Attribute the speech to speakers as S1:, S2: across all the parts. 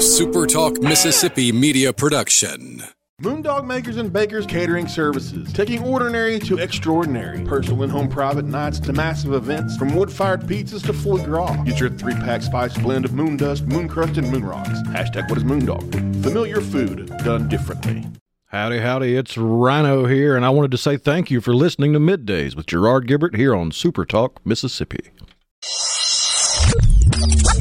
S1: A Super Talk Mississippi media production.
S2: Moondog Makers and Bakers Catering Services, taking ordinary to extraordinary. Personal and home private nights to massive events, from wood-fired pizzas to foie gras. Get your three-pack spice blend of moon dust, moon crust, and moon rocks. Hashtag what is Moondog? Familiar food done differently.
S3: Howdy, howdy, it's Rhino here, and I wanted to say thank you for listening to Middays with Gerard Gibert here on Super Talk, Mississippi.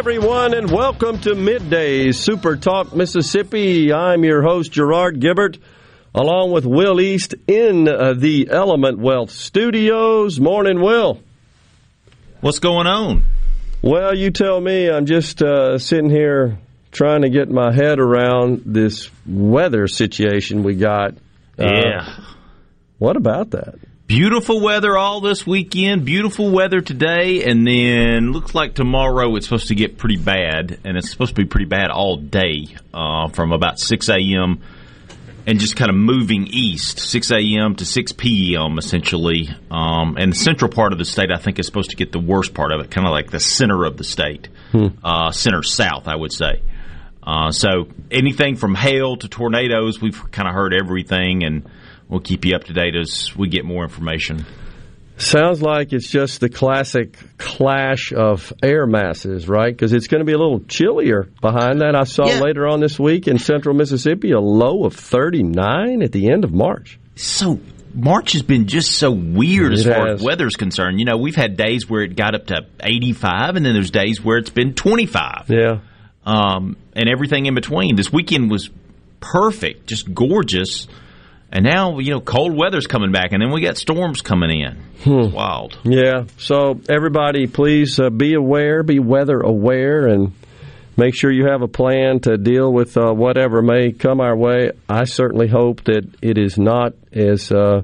S4: Everyone, and welcome to Midday Super Talk Mississippi. I'm your host, Gerard Gibert, along with Will East in uh, the Element Wealth Studios. Morning, Will.
S5: What's going on?
S4: Well, you tell me. I'm just uh, sitting here trying to get my head around this weather situation we got.
S5: Uh, yeah.
S4: What about that?
S5: Beautiful weather all this weekend. Beautiful weather today, and then looks like tomorrow it's supposed to get pretty bad, and it's supposed to be pretty bad all day uh, from about 6 a.m. and just kind of moving east, 6 a.m. to 6 p.m. essentially. Um, and the central part of the state, I think, is supposed to get the worst part of it, kind of like the center of the state, hmm. uh, center south, I would say. Uh, so anything from hail to tornadoes, we've kind of heard everything, and we'll keep you up to date as we get more information.
S4: Sounds like it's just the classic clash of air masses, right? Because it's going to be a little chillier behind that. I saw yeah. later on this week in central Mississippi a low of 39 at the end of March.
S5: So March has been just so weird it as far has. as weather's concerned. You know, we've had days where it got up to 85, and then there's days where it's been 25.
S4: Yeah.
S5: Um, and everything in between. This weekend was perfect, just gorgeous. And now, you know, cold weather's coming back, and then we got storms coming in. Hmm. wild.
S4: Yeah. So, everybody, please uh, be aware, be weather aware, and make sure you have a plan to deal with uh, whatever may come our way. I certainly hope that it is not as. Uh,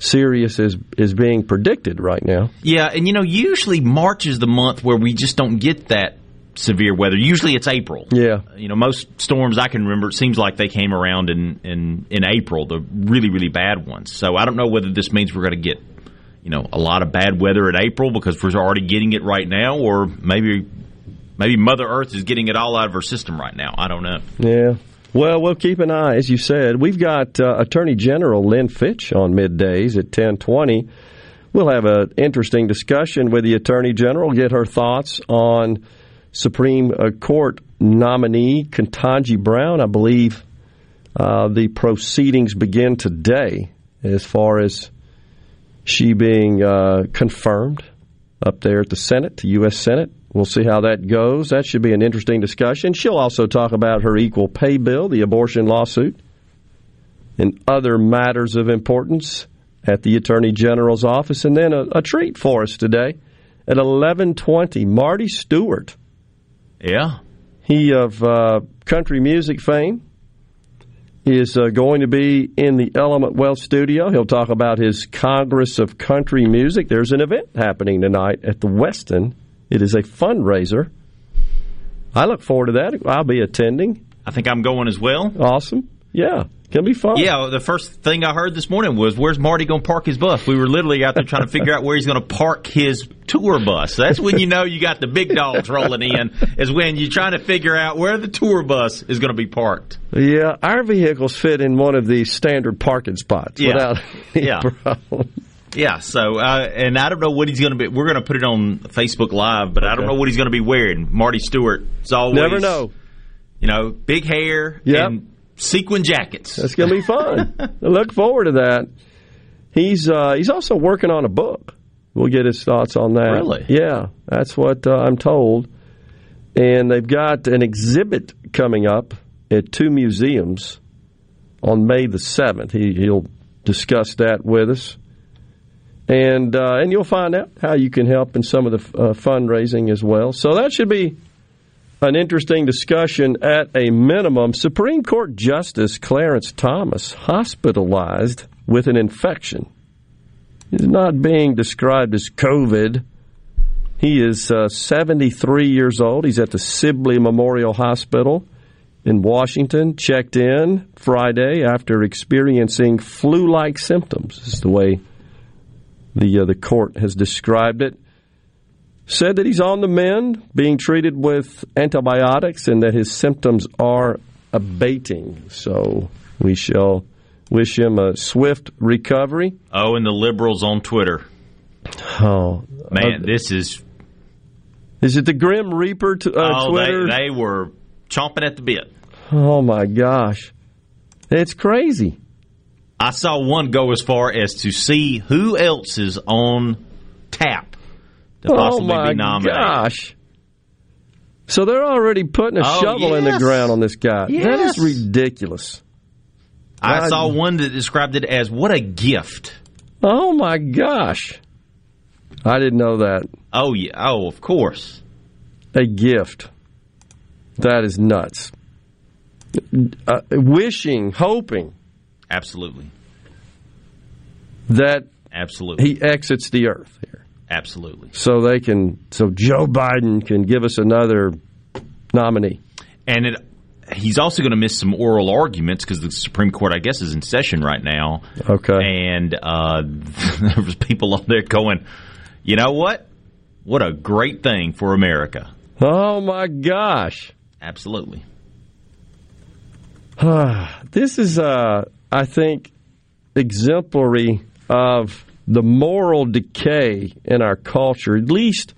S4: serious as is being predicted right now.
S5: Yeah, and you know, usually March is the month where we just don't get that severe weather. Usually it's April.
S4: Yeah.
S5: You know, most storms I can remember, it seems like they came around in, in, in April, the really, really bad ones. So I don't know whether this means we're going to get, you know, a lot of bad weather in April because we're already getting it right now, or maybe maybe Mother Earth is getting it all out of her system right now. I don't know.
S4: Yeah. Well, we'll keep an eye, as you said. We've got uh, Attorney General Lynn Fitch on middays at 1020. We'll have an interesting discussion with the Attorney General, get her thoughts on Supreme uh, Court nominee Ketanji Brown. I believe uh, the proceedings begin today as far as she being uh, confirmed up there at the Senate, the U.S. Senate. We'll see how that goes. That should be an interesting discussion. She'll also talk about her equal pay bill, the abortion lawsuit, and other matters of importance at the Attorney General's office. And then a, a treat for us today at 11:20, Marty Stuart
S5: yeah.
S4: He of uh, country music fame is uh, going to be in the Element Wealth studio. He'll talk about his Congress of Country Music. There's an event happening tonight at the Westin. It is a fundraiser. I look forward to that. I'll be attending.
S5: I think I'm going as well.
S4: Awesome. Yeah. Can be fun.
S5: Yeah, the first thing I heard this morning was, "Where's Marty going to park his bus?" We were literally out there trying to figure out where he's going to park his tour bus. That's when you know you got the big dogs rolling in. Is when you're trying to figure out where the tour bus is going to be parked.
S4: Yeah, our vehicles fit in one of these standard parking spots
S5: yeah.
S4: without any
S5: yeah.
S4: problem.
S5: Yeah, so uh, and I don't know what he's going to be. We're going to put it on Facebook Live, but okay. I don't know what he's going to be wearing. Marty Stuart is always
S4: never know.
S5: You know, big hair
S4: yep.
S5: and sequin jackets.
S4: That's going to be fun. I look forward to that. He's uh, he's also working on a book. We'll get his thoughts on that.
S5: Really?
S4: Yeah, that's what uh, I'm told. And they've got an exhibit coming up at two museums on May the seventh. He, he'll discuss that with us. And uh, and you'll find out how you can help in some of the uh, fundraising as well. So that should be an interesting discussion at a minimum. Supreme Court Justice Clarence Thomas hospitalized with an infection. He's not being described as COVID. He is uh, 73 years old. He's at the Sibley Memorial Hospital in Washington, checked in Friday after experiencing flu like symptoms, is the way the, uh, the court has described it. Said that he's on the mend, being treated with antibiotics, and that his symptoms are abating. So we shall wish him a swift recovery.
S5: Oh, and the liberals on Twitter.
S4: Oh,
S5: Man, this is.
S4: Is it the Grim Reaper to, uh,
S5: oh,
S4: Twitter?
S5: They, they were chomping at the bit.
S4: Oh my gosh, it's crazy.
S5: I saw one go as far as to see who else is on tap to
S4: oh
S5: possibly
S4: my
S5: be nominated.
S4: gosh! So they're already putting a
S5: Oh,
S4: shovel in the ground on this guy. That
S5: Yes.
S4: is ridiculous.
S5: I
S4: God.
S5: saw one that described it as what a gift.
S4: Oh my gosh! I didn't know that.
S5: Oh yeah. Oh, of course.
S4: A gift. That is nuts. Uh, wishing, hoping
S5: Absolutely.
S4: that
S5: Absolutely.
S4: he exits the earth here,
S5: Absolutely.
S4: so they can, so Joe Biden can give us another nominee.
S5: And it, he's also going to miss some oral arguments because the Supreme Court, I guess, is in session right now.
S4: Okay.
S5: And uh, there was people on there going, you know what? What a great thing for America.
S4: Oh my gosh.
S5: Absolutely.
S4: This is, uh, I think, exemplary of the moral decay in our culture, at least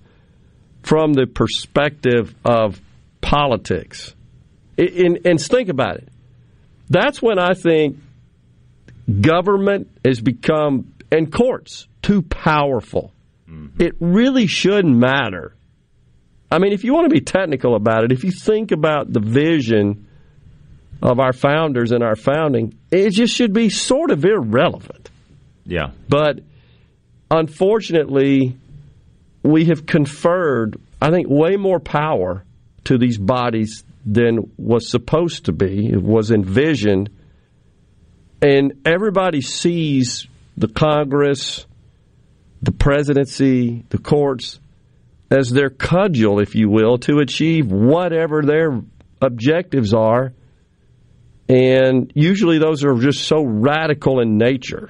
S4: from the perspective of politics. And, and think about it. That's when I think government has become, and courts, too powerful. Mm-hmm. It really shouldn't matter. I mean, if you want to be technical about it, if you think about the vision of our founders and our founding, it just should be sort of irrelevant.
S5: Yeah.
S4: But unfortunately, we have conferred, I think, way more power to these bodies than was supposed to be, it was envisioned. And everybody sees the Congress, the presidency, the courts as their cudgel, if you will, to achieve whatever their objectives are. And usually those are just so radical in nature.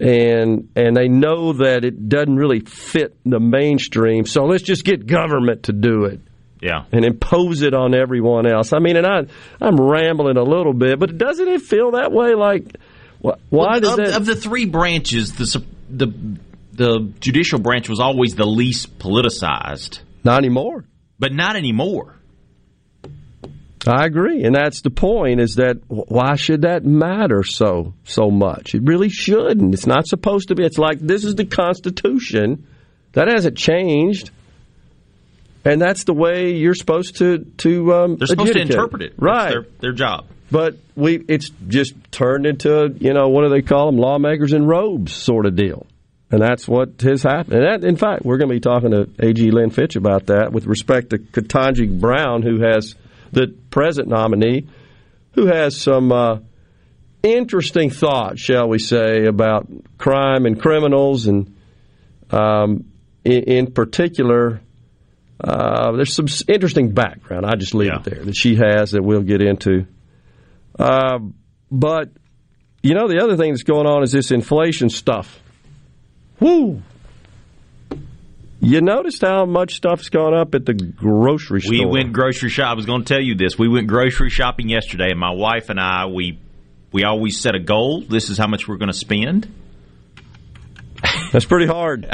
S4: And and they know that it doesn't really fit the mainstream, so let's just get government to do it
S5: Yeah.
S4: and impose it on everyone else. I mean, and I I'm rambling a little bit, but doesn't it feel that way? Like, wh- why does
S5: of,
S4: that?
S5: of the three branches, the the the judicial branch was always the least politicized,
S4: not anymore.
S5: but not anymore.
S4: I agree, and that's the point. Is that why should that matter so so much? It really shouldn't. It's not supposed to be. It's like this is the Constitution that hasn't changed, and that's the way you're supposed to to um,
S5: They're supposed
S4: adjudicate.
S5: to interpret it.
S4: Right?
S5: their, their job.
S4: But we it's just turned into you know what do they call them lawmakers in robes sort of deal, and that's what has happened. And that, in fact, we're going to be talking to A.G. Lynn Fitch about that with respect to Ketanji Brown, who has the present nominee, who has some uh, interesting thoughts, shall we say, about crime and criminals, and um, in, in particular. Uh, there's some interesting background. I just leave
S5: Yeah.
S4: it there that she has that we'll get into. Uh, but you know, the other thing that's going on is this inflation stuff. Woo! You noticed how much stuff's gone up at the grocery store.
S5: We went grocery shop. I was going to tell you this. We went grocery shopping yesterday, and my wife and I we we always set a goal. This is how much we're going to spend.
S4: That's pretty hard.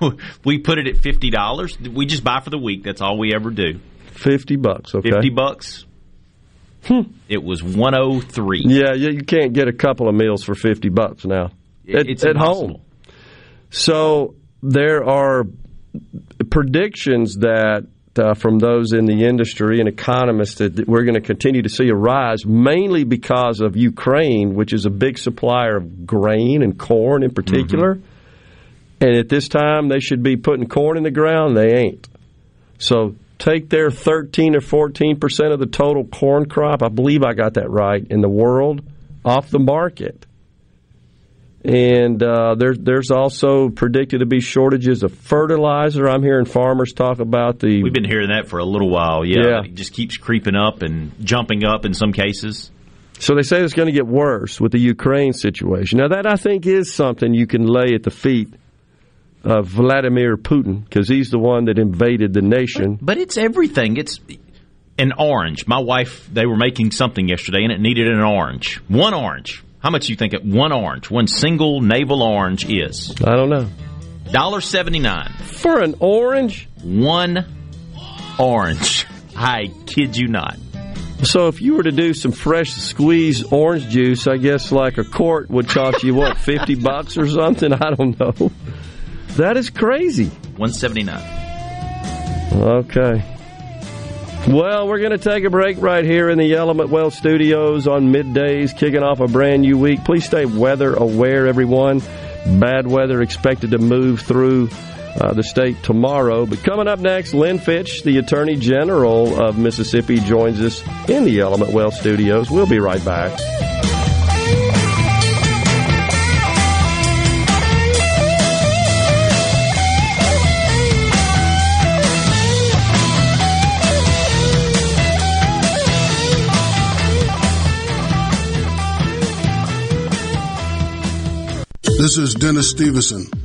S5: we put it at fifty dollars. We just buy for the week. That's all we ever do.
S4: Fifty bucks. Okay.
S5: Fifty bucks. Hmm. It was one oh three.
S4: Yeah, you, you can't get a couple of meals for fifty bucks now. At,
S5: It's
S4: at
S5: impossible.
S4: home. So there are predictions that uh, from those in the industry and economists that we're going to continue to see a rise, mainly because of Ukraine, which is a big supplier of grain and corn in particular. Mm-hmm. And at this time, they should be putting corn in the ground. They ain't. So take their 13 or 14 percent of the total corn crop. I believe I got that right in the world off the market. And uh, there's there's also predicted to be shortages of fertilizer. I'm hearing farmers talk about the.
S5: We've been hearing that for a little while. Yeah, yeah. it just keeps creeping up and jumping up in some cases.
S4: So they say it's going to get worse with the Ukraine situation. Now that I think is something you can lay at the feet of Vladimir Putin because he's the one that invaded the nation.
S5: But, but it's everything. It's an orange. My wife, they were making something yesterday and it needed an orange. One orange. How much do you think it, one orange, one single navel orange is?
S4: I don't know.
S5: Dollar seventy nine
S4: for an orange.
S5: One orange. I kid you not.
S4: So if you were to do some fresh squeezed orange juice, I guess like a quart would cost you what fifty bucks or something. I don't know. That is crazy.
S5: One seventy nine.
S4: Okay. Well, we're going to take a break right here in the Element Wealth Studios on middays, kicking off a brand new week. Please stay weather aware, everyone. Bad weather expected to move through uh, the state tomorrow. But coming up next, Lynn Fitch, the Attorney General of Mississippi, joins us in the Element Wealth Studios. We'll be right back.
S6: This is Dennis Stevenson,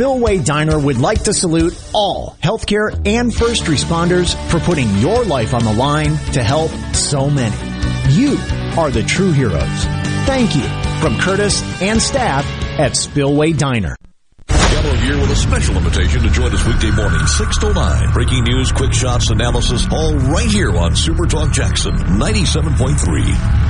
S7: Spillway Diner would like to salute all healthcare and first responders for putting your life on the line to help so many. You are the true heroes. Thank you from Curtis and staff at Spillway Diner.
S8: Gallo here with a special invitation to join us weekday morning, 6 to 9. Breaking news, quick shots, analysis, all right here on Super Talk Jackson 97.3.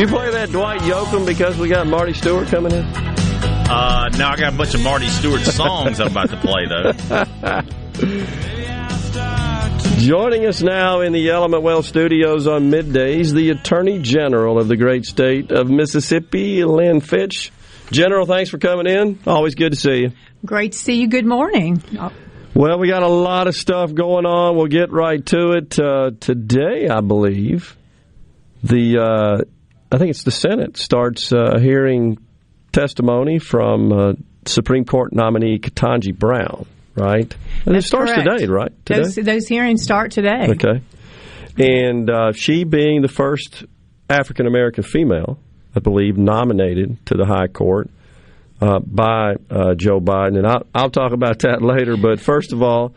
S4: You play that Dwight Yoakam because we got Marty Stuart coming in?
S5: Uh, now I got a bunch of Marty Stuart songs I'm about to play though.
S4: Joining us now in the Element Wealth studios on middays, the Attorney General of the great state of Mississippi, Lynn Fitch. General, thanks for coming in. Always good to see you.
S9: Great to see you. Good morning.
S4: Well, we got a lot of stuff going on. We'll get right to it. Uh, today, I believe, the uh, I think it's the Senate starts uh, hearing testimony from uh, Supreme Court nominee Ketanji Brown. Right, and
S9: That's
S4: it starts
S9: correct.
S4: today, right? Today.
S9: Those, those hearings start today.
S4: Okay. And uh, she being the first African American female, I believe, nominated to the High Court uh, by uh, Joe Biden. And I'll, I'll talk about that later. But first of all,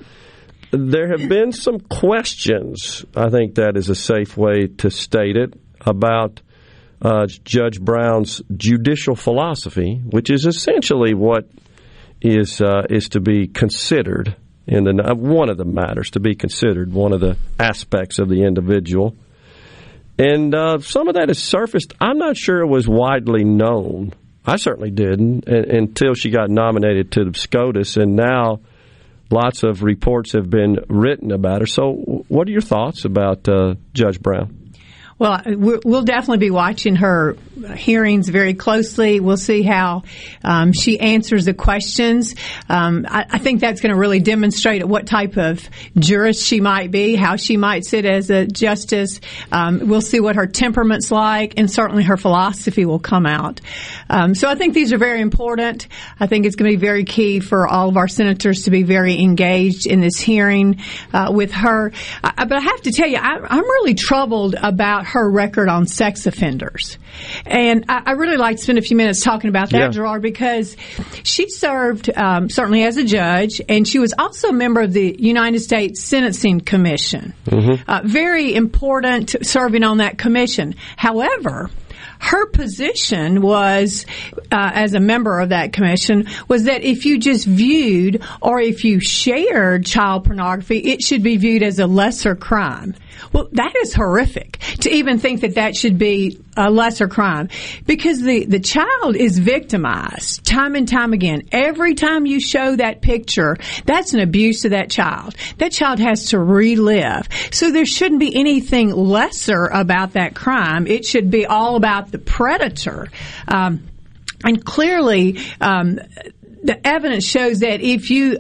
S4: there have been some questions, I think that is a safe way to state it, about uh, Judge Brown's judicial philosophy, which is essentially what is uh, is to be considered in the uh, one of the matters to be considered, one of the aspects of the individual, and uh, some of that has surfaced. I'm not sure it was widely known. I certainly didn't until she got nominated to the SCOTUS, and now lots of reports have been written about her. So, what are your thoughts about uh, Judge Brown?
S9: Well, we'll definitely be watching her hearings very closely. We'll see how um, she answers the questions. Um, I, I think that's going to really demonstrate what type of jurist she might be, how she might sit as a justice. Um, we'll see what her temperament's like, and certainly her philosophy will come out. Um, so I think these are very important. I think it's going to be very key for all of our senators to be very engaged in this hearing uh, with her. I, but I have to tell you, I, I'm really troubled about her record on sex offenders. And I, I really like to spend a few minutes talking about that,
S10: Yeah.
S9: Gerard, because she served um, certainly as a judge, and she was also a member of the United States Sentencing Commission. Uh, very important serving on that commission. However, her position was, uh, as a member of that commission, was that if you just viewed or if you shared child pornography, it should be viewed as a lesser crime. Well, that is horrific to even think that that should be a lesser crime because the, the child is victimized time and time again. Every time you show that picture, that's an abuse to that child. That child has to relive. So there shouldn't be anything lesser about that crime. It should be all about the predator. Um, and clearly, um, the evidence shows that if you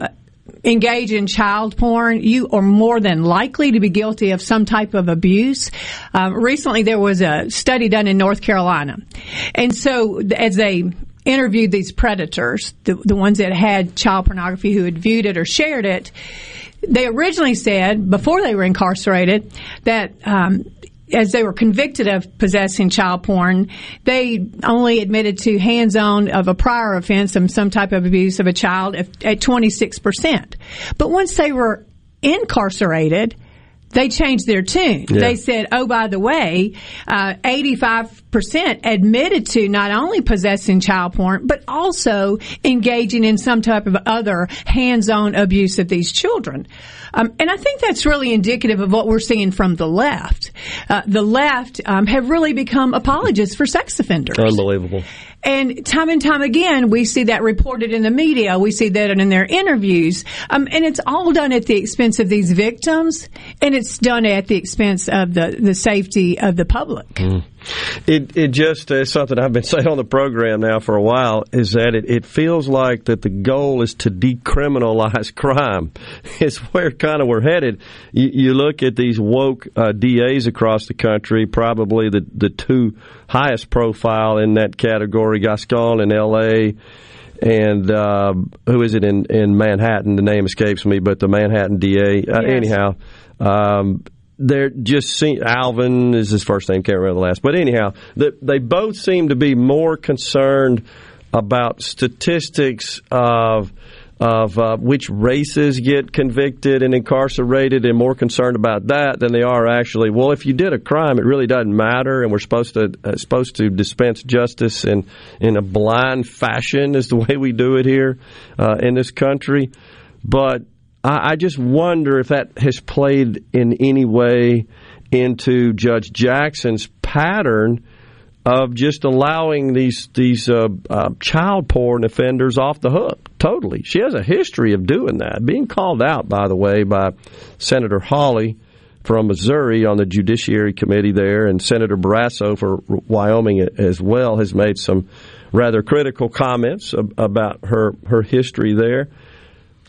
S9: engage in child porn, you are more than likely to be guilty of some type of abuse. Um, recently, there was a study done in North Carolina, and so as they interviewed these predators, the, the ones that had child pornography, who had viewed it or shared it, they originally said before they were incarcerated that. Um, as they were convicted of possessing child porn, they only admitted to hands-on of a prior offense of some type of abuse of a child at 26%. But once they were incarcerated, they changed their tune.
S10: Yeah.
S9: They said, oh, by the way, uh, 85% admitted to not only possessing child porn, but also engaging in some type of other hands-on abuse of these children. Um, and I think that's really indicative of what we're seeing from the left. Uh, the left um, have really become apologists for sex offenders.
S4: Unbelievable.
S9: And time and time again, we see that reported in the media. We see that in their interviews. Um, and it's all done at the expense of these victims, and it's done at the expense of the, the safety of the public.
S4: Mm. It it just is something I've been saying on the program now for a while is that it, it feels like that the goal is to decriminalize crime. It's where kind of we're headed. You, you look at these woke uh, DAs across the country, probably the the two highest profile in that category, Gascon in L.A. And uh, who is it in, in Manhattan? The name escapes me, but the Manhattan DA. Uh,
S10: Yes.
S4: anyhow, um, they're just see, Alvin is his first name. Can't remember the last. But anyhow, the, they both seem to be more concerned about statistics of of uh, which races get convicted and incarcerated, and more concerned about that than they are actually. Well, if you did a crime, it really doesn't matter, and we're supposed to uh, supposed to dispense justice in in a blind fashion, is the way we do it here uh, in this country. But I, I just wonder if that has played in any way into Judge Jackson's pattern of just allowing these these uh, uh, child porn offenders off the hook totally. She has a history of doing that. Being called out, by the way, by Senator Hawley from Missouri on the Judiciary Committee there, and Senator Barrasso for Wyoming as well has made some rather critical comments ab- about her her history there.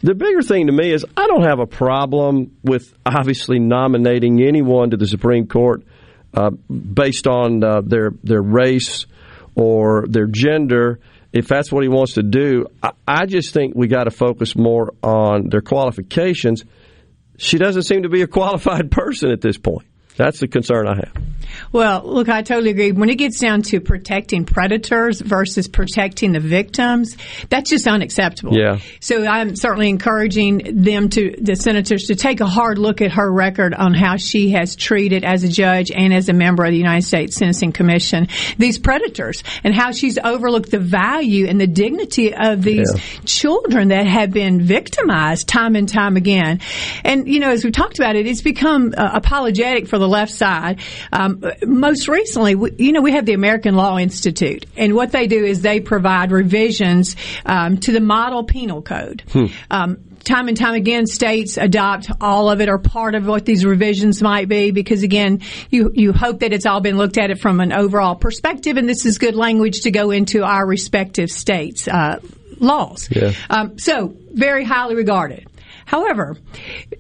S4: The bigger thing to me is I don't have a problem with obviously nominating anyone to the Supreme Court uh, based on uh, their their race or their gender. If that's what he wants to do, I, I just think we got to focus more on their qualifications. She doesn't seem to be a qualified person at this point. That's the concern I have.
S9: Well, look, I totally agree. When it gets down to protecting predators versus protecting the victims, that's just unacceptable.
S4: Yeah.
S9: So I'm certainly encouraging them to, the senators, to take a hard look at her record on how she has treated as a judge and as a member of the United States Sentencing Commission these predators and how she's overlooked the value and the dignity of these
S10: Yeah.
S9: children that have been victimized time and time again. And, you know, as we talked about it, it's become uh, apologetic for the left side. Um, most recently, we, you know, we have the American Law Institute, and what they do is they provide revisions um, to the model penal code. Um, time and time again, states adopt all of it or part of what these revisions might be because again, you, you hope that it's all been looked at it from an overall perspective and this is good language to go into our respective states, uh, laws.
S4: Yeah.
S9: Um, so very highly regarded. However,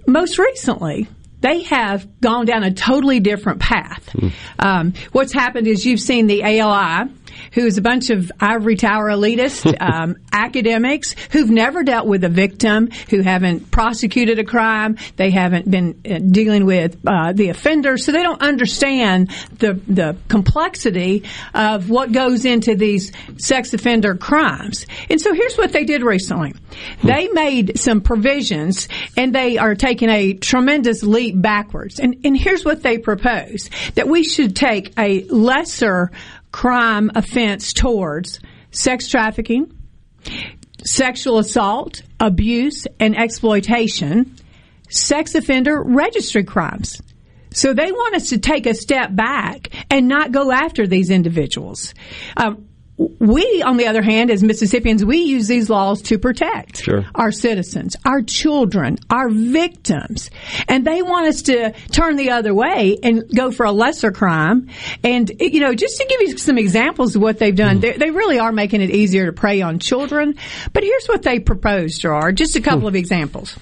S9: most recently, they have gone down a totally different path. Um, what's happened is you've seen the ALI, who is a bunch of ivory tower elitists, um, academics who've never dealt with a victim, who haven't prosecuted a crime, they haven't been uh, dealing with uh, the offender, so they don't understand the the complexity of what goes into these sex offender crimes. And so here's what they did recently: they made some provisions, and they are taking a tremendous leap backwards. And and here's what they propose: that we should take a lesser crime offense towards sex trafficking, sexual assault, abuse, and exploitation, sex offender registry crimes. So they want us to take a step back and not go after these individuals. Um, we, on the other hand, as Mississippians, we use these laws to protect
S4: Sure.
S9: our citizens, our children, our victims. And they want us to turn the other way and go for a lesser crime. And, you know, just to give you some examples of what they've done, mm-hmm. they, they really are making it easier to prey on children. But here's what they propose, Gerard. Just a couple mm. of examples.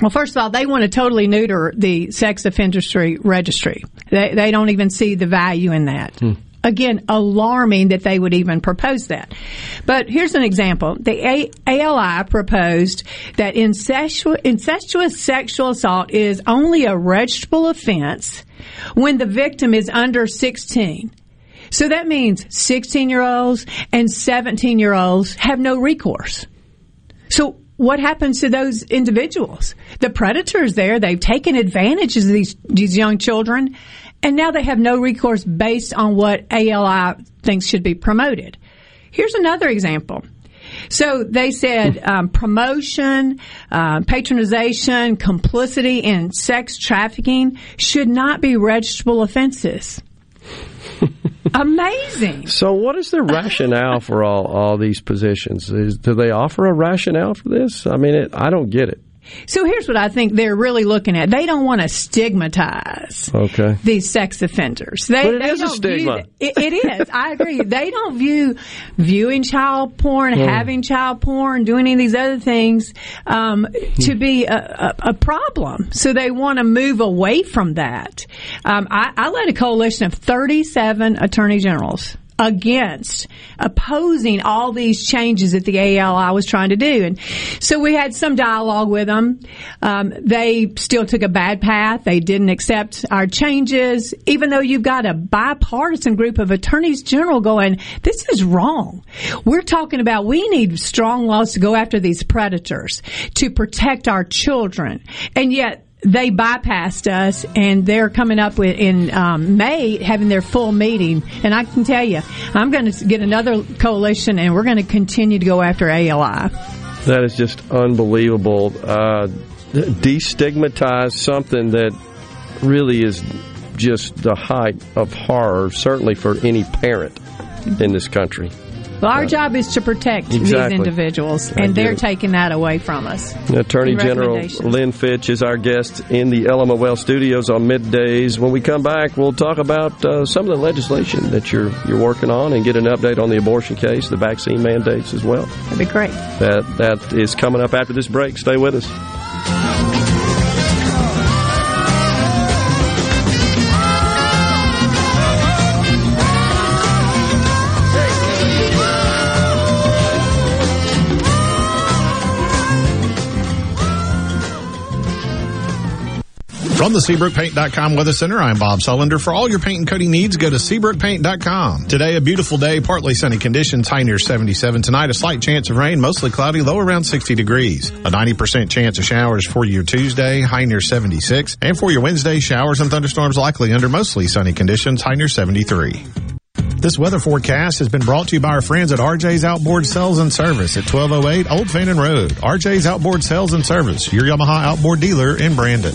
S9: Well, first of all, they want to totally neuter the sex offender registry. They, they don't even see the value in that. Hmm. Again, alarming that they would even propose that. But here's an example. The ALI proposed that incestu- incestuous sexual assault is only a registrable offense when the victim is under 16. So that means 16 year olds and 17 year olds have no recourse. So what happens to those individuals? The predators there, they've taken advantage of these, these young children and now they have no recourse based on what ALI thinks should be promoted. Here's another example. So they said um, promotion, uh, patronization, complicity in sex trafficking should not be registrable offenses. Amazing.
S4: So, what is the rationale for all, all these positions? Is, do they offer a rationale for this? I mean, it, I don't get it.
S9: So here's what I think they're really looking at. They don't want to stigmatize
S4: Okay.
S9: these sex offenders. They,
S4: But it
S9: they
S4: is a stigma.
S9: View, it, it is. I agree. They don't view viewing child porn,
S4: Hmm.
S9: having child porn, doing any of these other things um, to be a, a, a problem. So they want to move away from that. Um, I, I led a coalition of 37 attorney generals against opposing all these changes that the ALI was trying to do. And so we had some dialogue with them. Um, they still took a bad path. They didn't accept our changes, even though you've got a bipartisan group of attorneys general going, this is wrong. We're talking about we need strong laws to go after these predators to protect our children. And yet they bypassed us and they're coming up with in um, May having their full meeting. And I can tell you, I'm going to get another coalition and we're going to continue to go after ALI.
S4: That is just unbelievable. Uh, destigmatize something that really is just the height of horror, certainly for any parent in this country.
S9: Well, our job is to protect
S4: Exactly.
S9: these individuals,
S4: I
S9: and they're
S4: it.
S9: taking that away from us.
S4: Attorney General? Lynn Fitch is our guest in the Element Wealth studios on middays. When we come back, we'll talk about uh, some of the legislation that you're you're working on and get an update on the abortion case, the vaccine mandates as well.
S9: That'd be great.
S4: That that is coming up after this break. Stay with us.
S10: From the SeabrookPaint.com Weather Center, I'm Bob Sullender. For all your paint and coating needs, go to SeabrookPaint.com. Today, a beautiful day, partly sunny conditions, high near 77. Tonight, a slight chance of rain, mostly cloudy, low around 60 degrees. A 90% chance of showers for your Tuesday, high near 76. And for your Wednesday, showers and thunderstorms likely under mostly sunny conditions, high near 73. This weather forecast has been brought to you by our friends at RJ's Outboard Sales and Service at 1208 Old Fannin Road. RJ's Outboard Sales and Service, your Yamaha outboard dealer in Brandon.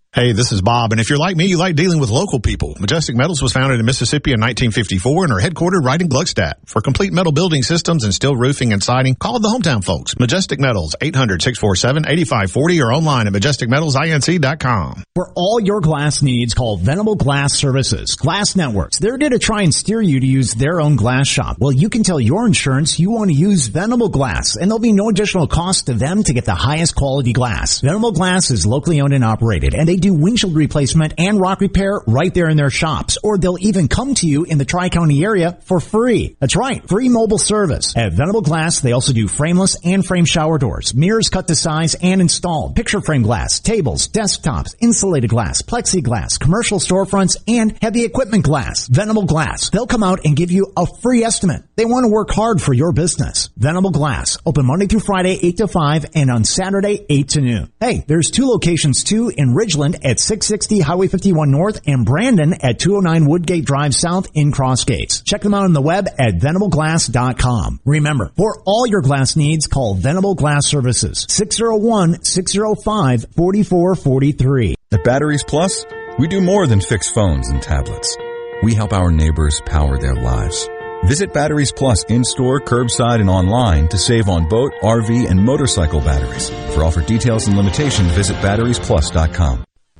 S10: Hey, this is Bob, and if you're like me, you like dealing with local people. Majestic Metals was founded in Mississippi in 1954 and are headquartered right in Gluckstadt. For complete metal building systems and steel roofing and siding, call the hometown folks. Majestic Metals, 800-647-8540 or online at majesticmetalsinc.com.
S7: For all your glass needs, call Venable Glass Services. Glass Networks. They're there to try and steer you to use their own glass shop. Well, you can tell your insurance you want to use Venable Glass, and there'll be no additional cost to them to get the highest quality glass. Venable Glass is locally owned and operated, and they do windshield replacement and rock repair right there in their shops. Or they'll even come to you in the Tri-County area for free. That's right, free mobile service. At Venable Glass, they also do frameless and frame shower doors, mirrors cut to size and installed, picture frame glass, tables, desktops, insulated glass, plexiglass, commercial storefronts, and heavy equipment glass. Venable Glass. They'll come out and give you a free estimate. They want to work hard for your business. Venable Glass. Open Monday through Friday, 8 to 5, and on Saturday, 8 to noon. Hey, there's two locations too in Ridgeland at 660 Highway 51 North and Brandon at 209 Woodgate Drive South in Cross Gates. Check them out on the web at venableglass.com. Remember, for all your glass needs, call Venable Glass Services. 601-605-4443.
S11: At Batteries Plus, we do more than fix phones and tablets. We help our neighbors power their lives. Visit Batteries Plus in-store, curbside, and online to save on boat, RV, and motorcycle batteries. For offer details and limitations, visit batteriesplus.com.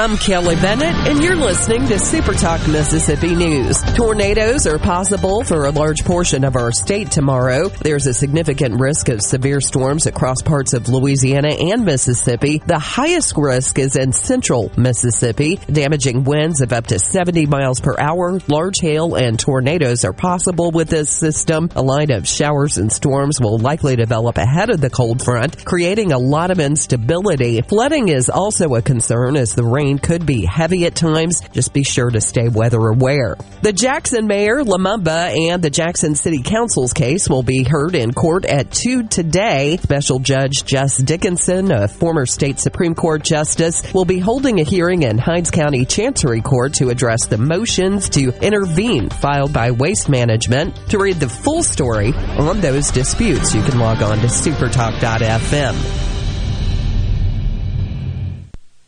S12: I'm Kelly Bennett, and you're listening to Super Talk Mississippi News. Tornadoes are possible for a large portion of our state tomorrow. There's a significant risk of severe storms across parts of Louisiana and Mississippi. The highest risk is in central Mississippi. Damaging winds of up to 70 miles per hour, large hail, and tornadoes are possible with this system. A line of showers and storms will likely develop ahead of the cold front, creating a lot of instability. Flooding is also a concern as the rain could be heavy at times. Just be sure to stay weather aware. The Jackson Mayor, Lumumba and the Jackson City Council's case will be heard in court at 2 today. Special Judge Jess Dickinson, a former state Supreme Court justice, will be holding a hearing in Hinds County Chancery Court to address the motions to intervene filed by Waste Management. To read the full story on those disputes, you can log on to supertalk.fm.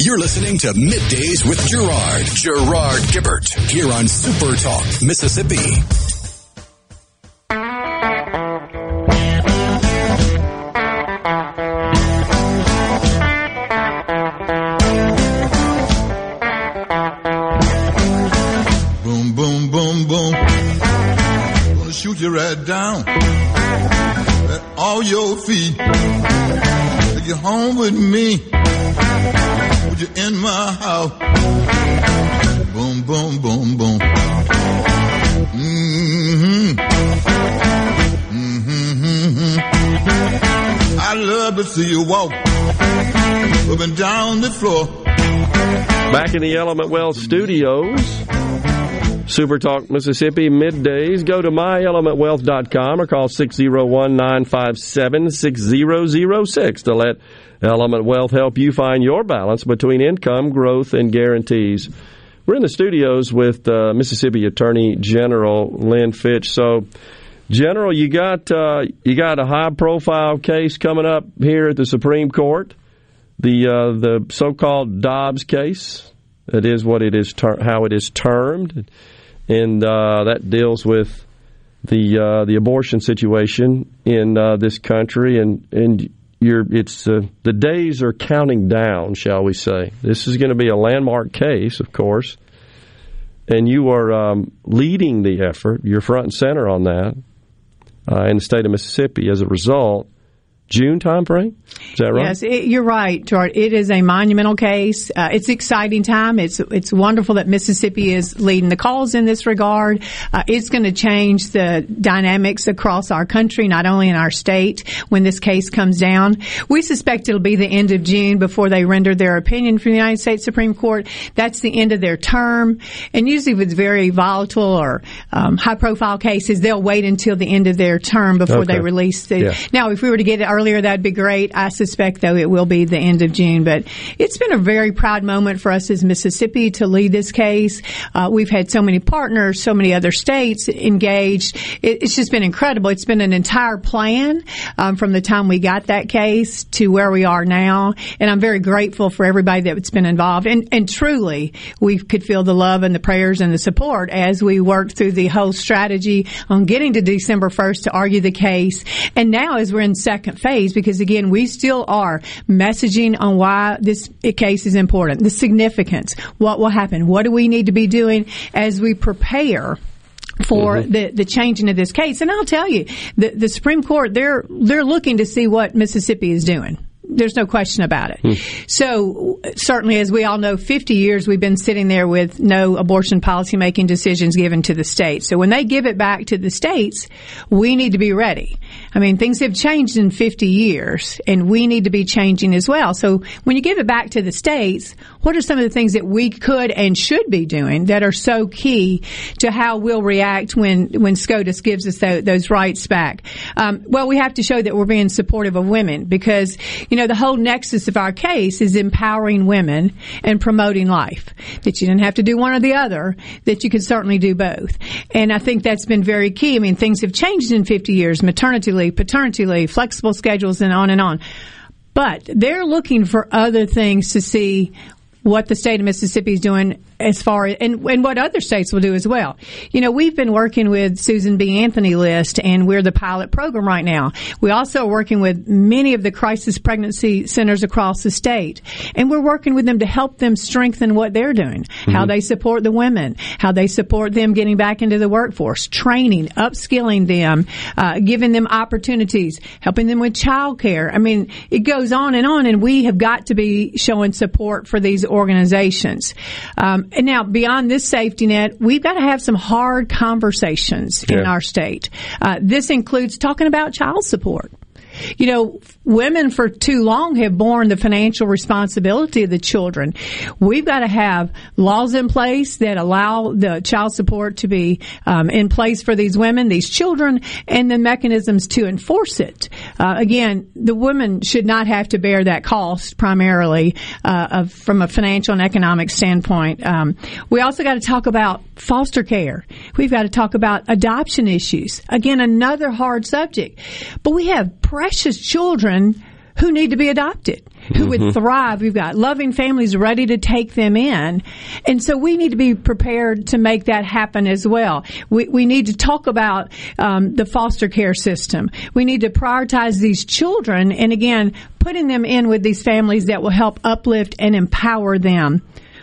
S13: You're listening to Middays with Gerard, Gerard Gibert, here on Super Talk Mississippi.
S14: Boom, boom, boom, boom. Gonna shoot you right down at all your feet. Take you home with me. Put you in my house. Boom, boom, boom, boom. Mm-hmm. Mm-hmm. I love to see you walk and down the floor.
S4: Back in the Element Wealth studios, Super Talk Mississippi middays. Go to myelementwealth.com or call 601 957 6006 to let Element Wealth help you find your balance between income, growth, and guarantees. We're in the studios with uh, Mississippi Attorney General Lynn Fitch. So, General, you got uh, you got a high profile case coming up here at the Supreme Court, the uh, the so-called Dobbs case. That is what it is, ter- how it is termed, and uh, that deals with the uh, the abortion situation in uh, this country, and and you're it's uh, the days are counting down, shall we say? This is going to be a landmark case, of course, and you are um, leading the effort. You're front and center on that uh, in the state of Mississippi. As a result, June timeframe. Is that right?
S9: Yes, it, you're right, George. It is a monumental case. Uh, it's exciting time. It's it's wonderful that Mississippi is leading the cause in this regard. Uh, it's going to change the dynamics across our country, not only in our state. When this case comes down, we suspect it'll be the end of June before they render their opinion from the United States Supreme Court. That's the end of their term. And usually, with very volatile or um, high-profile cases, they'll wait until the end of their term before
S4: Okay.
S9: they release the.
S4: Yeah.
S9: Now, if we were to get it earlier, that'd be great. I suspect, though, it will be the end of June. But it's been a very proud moment for us as Mississippi to lead this case. Uh, we've had so many partners, so many other states engaged. It, it's just been incredible. It's been an entire plan um, from the time we got that case to where we are now. And I'm very grateful for everybody that's been involved. And, and truly, we could feel the love and the prayers and the support as we worked through the whole strategy on getting to December 1st to argue the case. And now as we're in second phase, because again, we still are messaging on why this case is important, the significance, what will happen, what do we need to be doing as we prepare for mm-hmm. the, the changing of this case. And I'll tell you, the, the Supreme Court, they're, they're looking to see what Mississippi is doing. There's no question about it. Hmm. So certainly, as we all know, 50 years we've been sitting there with no abortion policy making decisions given to the states. So when they give it back to the states, we need to be ready. I mean, things have changed in 50 years and we need to be changing as well. So when you give it back to the states, what are some of the things that we could and should be doing that are so key to how we'll react when, when SCOTUS gives us those, those rights back? Um, well, we have to show that we're being supportive of women because, you know, the whole nexus of our case is empowering women and promoting life. That you didn't have to do one or the other, that you could certainly do both. And I think that's been very key. I mean, things have changed in 50 years, maternity leave, paternity leave, flexible schedules, and on and on. But they're looking for other things to see what the state of Mississippi is doing as far as, and, and what other states will do as well. You know, we've been working with Susan B. Anthony list and we're the pilot program right now. We also are working with many of the crisis pregnancy centers across the state and we're working with them to help them strengthen what they're doing, mm-hmm. how they support the women, how they support them getting back into the workforce, training, upskilling them, uh, giving them opportunities, helping them with child care. I mean, it goes on and on and we have got to be showing support for these organizations. Um, and now beyond this safety net, we've got to have some hard conversations yeah. in our state. Uh, this includes talking about child support. You know, women for too long have borne the financial responsibility of the children. We've got to have laws in place that allow the child support to be um, in place for these women, these children, and the mechanisms to enforce it. Uh, again, the women should not have to bear that cost primarily uh, of, from a financial and economic standpoint. Um, we also got to talk about foster care. We've got to talk about adoption issues. Again, another hard subject. But we have precious children who need to be adopted, who mm-hmm. would thrive. We've got loving families ready to take them in. And so we need to be prepared to make that happen as well. We, we need to talk about um, the foster care system. We need to prioritize these children and again, putting them in with these families that will help uplift and empower them.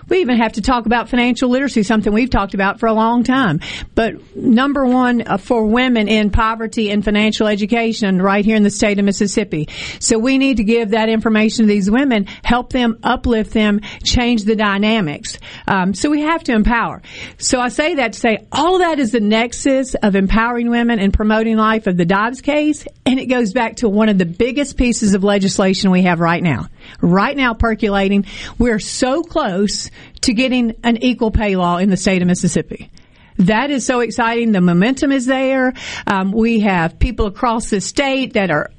S9: We even have to talk about financial literacy, something we've talked about for a long time. But number one uh, for women in poverty and financial education right here in the state of Mississippi. So we need to give that information to these women, help them, uplift them, change the dynamics. Um, so we have to empower. So I say that to say all that is the nexus of empowering women and promoting life of the Dobbs case, and it goes back to one of the biggest pieces of legislation we have right now. Right now percolating. We're so close to getting an equal pay law in the state of Mississippi. That is so exciting. The momentum is there. Um, we have people across the state that are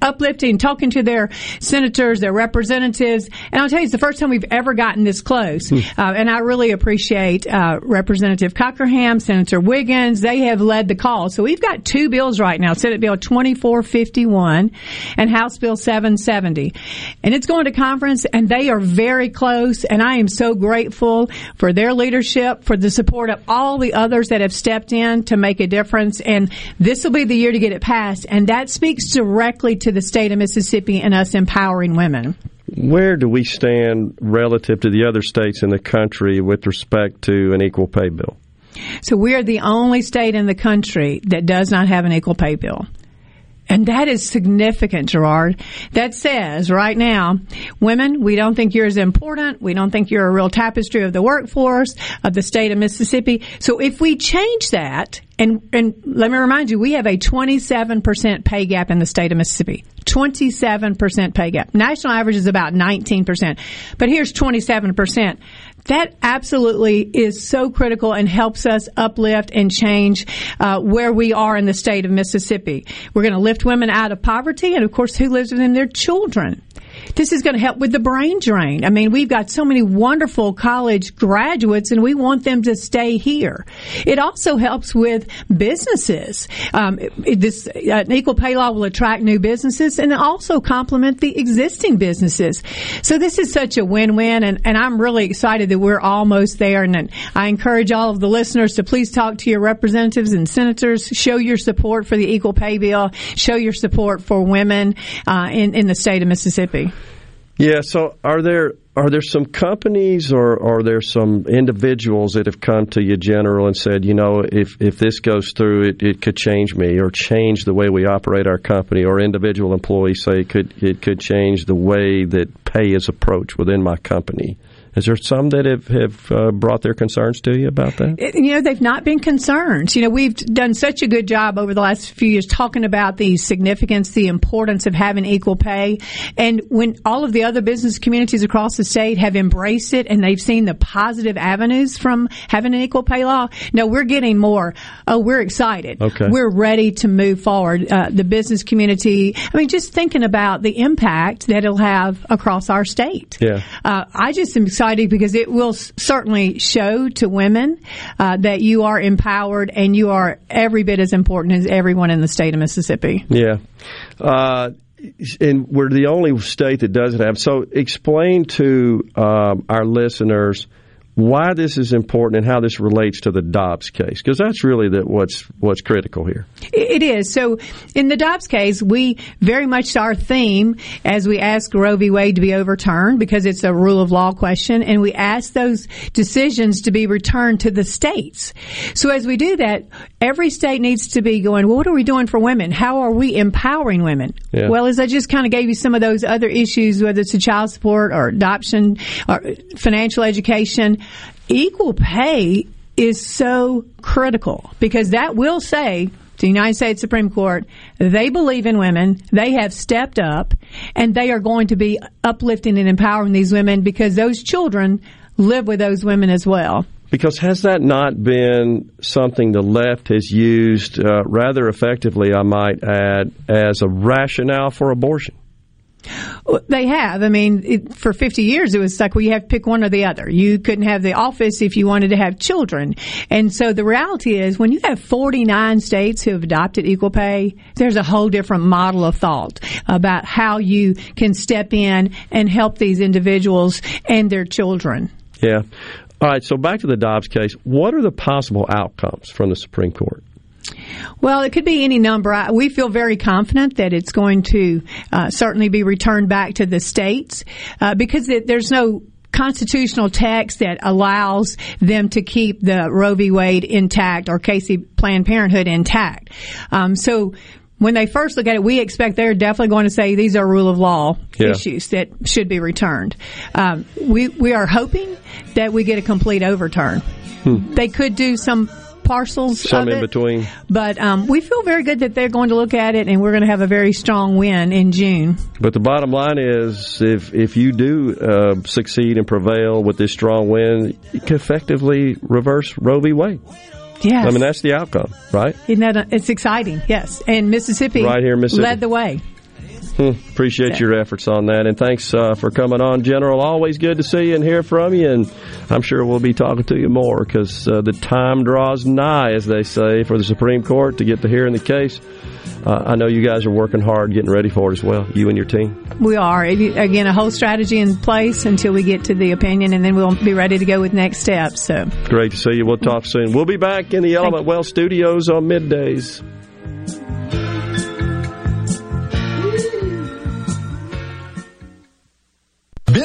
S9: uplifting, talking to their senators, their representatives. And I'll tell you, it's the first time we've ever gotten this close. Hmm. Uh, and I really appreciate uh, Representative Cockerham, Senator Wiggins. They have led the call. So we've got two bills right now, Senate Bill 2451 and House Bill 770. And it's going to conference and they are very close. And I am so grateful for their leadership, for the support of all the others that have stepped in to make a difference. And this will be the year to get it passed. And that speaks directly directly to the state of Mississippi and us empowering women.
S4: Where do we stand relative to the other states in the country with respect to an equal pay bill?
S9: So we are the only state in the country that does not have an equal pay bill. And that is significant, Gerard. That says right now, women, we don't think you're as important. We don't think you're a real tapestry of the workforce of the state of Mississippi. So if we change that And, and let me remind you, we have a 27% pay gap in the state of Mississippi. 27% pay gap. National average is about 19%. But here's 27%. That absolutely is so critical and helps us uplift and change uh, where we are in the state of Mississippi. We're going to lift women out of poverty, and of course, who lives with them? Their children. This is going to help with the brain drain. I mean, we've got so many wonderful college graduates and we want them to stay here. It also helps with businesses. Um, this uh, equal pay law will attract new businesses and also complement the existing businesses. So this is such a win-win and, and I'm really excited that we're almost there. And I encourage all of the listeners to please talk to your representatives and senators, show your support for the equal pay bill, show your support for women uh, in, in the state of Mississippi.
S4: Yeah. So, are there are there some companies or are there some individuals that have come to you, General, and said, you know, if if this goes through, it, it could change me or change the way we operate our company, or individual employees say it could it could change the way that pay is approached within my company. Is there some that have have uh, brought their concerns to you about that?
S9: It- you know, they've not been concerned. You know, we've done such a good job over the last few years talking about the significance, the importance of having equal pay. And when all of the other business communities across the state have embraced it and they've seen the positive avenues from having an equal pay law, no, we're getting more. Oh, we're excited.
S4: Okay.
S9: We're ready to move forward. Uh, the business community, I mean, just thinking about the impact that it'll have across our state.
S4: Yeah.
S9: Uh, I just am excited because it will certainly show to women uh, that you are empowered and you are every bit as important as everyone in the state of Mississippi.
S4: Yeah. Uh, and we're the only state that doesn't have. So, explain to um, our listeners why this is important and how this relates to the Dobbs case, because that's really the, what's what's critical here.
S9: It is. So in the Dobbs case, we very much our theme as we ask Roe v. Wade to be overturned because it's a rule of law question and we ask those decisions to be returned to the states. So as we do that, every state needs to be going, well, what are we doing for women? How are we empowering women?
S15: Yeah.
S9: Well, as I just kind of gave you some of those other issues, whether it's a child support or adoption or financial education, equal pay is so critical because that will say to the United States Supreme Court, they believe in women, they have stepped up, and they are going to be uplifting and empowering these women because those children live with those women as well.
S4: Because has that not been something the left has used uh, rather effectively, I might add, as a rationale for abortion?
S9: They have. I mean, it, for 50 years, it was like, well, you have to pick one or the other. You couldn't have the office if you wanted to have children. And so the reality is, when you have 49 states who have adopted equal pay, there's a whole different model of thought about how you can step in and help these individuals and their children.
S4: Yeah. All right. So back to the Dobbs case. What are the possible outcomes from the Supreme Court?
S9: Well, it could be any number. I- We feel very confident that it's going to uh, certainly be returned back to the states uh, because it, there's no constitutional text that allows them to keep the Roe v. Wade intact or Casey Planned Parenthood intact. Um, so when they first look at it, we expect they're definitely going to say these are rule of law
S4: Yeah.
S9: issues that should be returned. Um, we we are hoping that we get a complete overturn.
S4: Hmm.
S9: They could do some parcels
S4: Some in
S9: it.
S4: between.
S9: But um, we feel very good that they're going to look at it, and we're going to have a very strong win in June.
S4: But the bottom line is, if if you do uh, succeed and prevail with this strong win, you can effectively reverse Roe v. Wade.
S9: Yes.
S4: I mean that's the outcome, right?
S9: Isn't that a, it's exciting? Yes, and Mississippi,
S4: Right here Mississippi.
S9: led the way.
S4: Hmm, appreciate your efforts on that, and thanks uh, for coming on, General. Always good to see you and hear from you, and I'm sure we'll be talking to you more because uh, the time draws nigh, as they say, for the Supreme Court to get to hearing the case. Uh, I know you guys are working hard, getting ready for it as well. You and your team.
S9: We are again a whole strategy in place until we get to the opinion, and then we'll be ready to go with next steps. So
S4: Great to see you. We'll talk soon. We'll be back in the Element Wealth Studios on middays.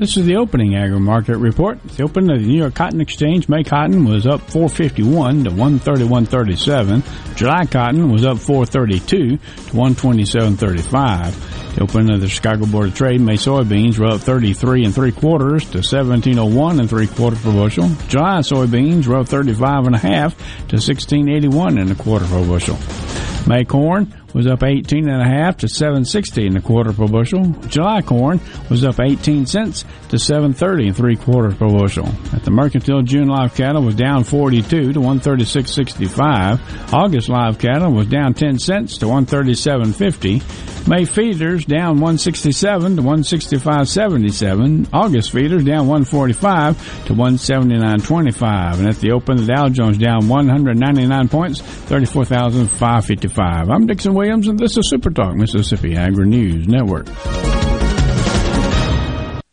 S16: This is the opening agri market report. The opening of the New York Cotton Exchange, May cotton was up 451 to 131.37. July cotton was up 432 to 127.35. The opening of the Chicago Board of Trade, May soybeans were up 33 and three quarters to 1701 and three quarters per bushel. July soybeans were up 35 and a half to 1681 and a quarter per bushel. May corn was up 18 and a half to 760 and a quarter per bushel. July corn was up 18 cents to 730 and three quarters per bushel. At the Mercantile, June live cattle was down 42 to 136.65. August live cattle was down 10 cents to 137.50. May feeders down 167 to 165.77. August feeders down 145 to 179.25. And at the open, the Dow Jones down 199 points, 34,555. I'm Dixon Williams, and this is Super Talk Mississippi Agri News Network.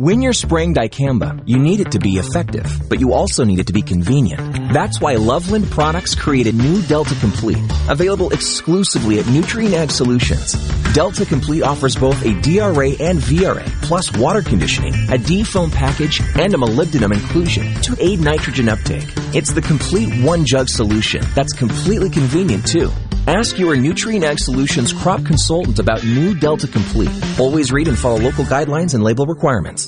S17: When you're spraying dicamba, you need it to be effective, but you also need it to be convenient. That's why Loveland Products created new Delta Complete, available exclusively at Nutrien Ag Solutions. Delta Complete offers both a DRA and VRA, plus water conditioning, a D-foam package, and a molybdenum inclusion to aid nitrogen uptake. It's the complete one jug solution that's completely convenient too. Ask your Nutrien Ag Solutions crop consultant about new Delta Complete. Always read and follow local guidelines and label requirements.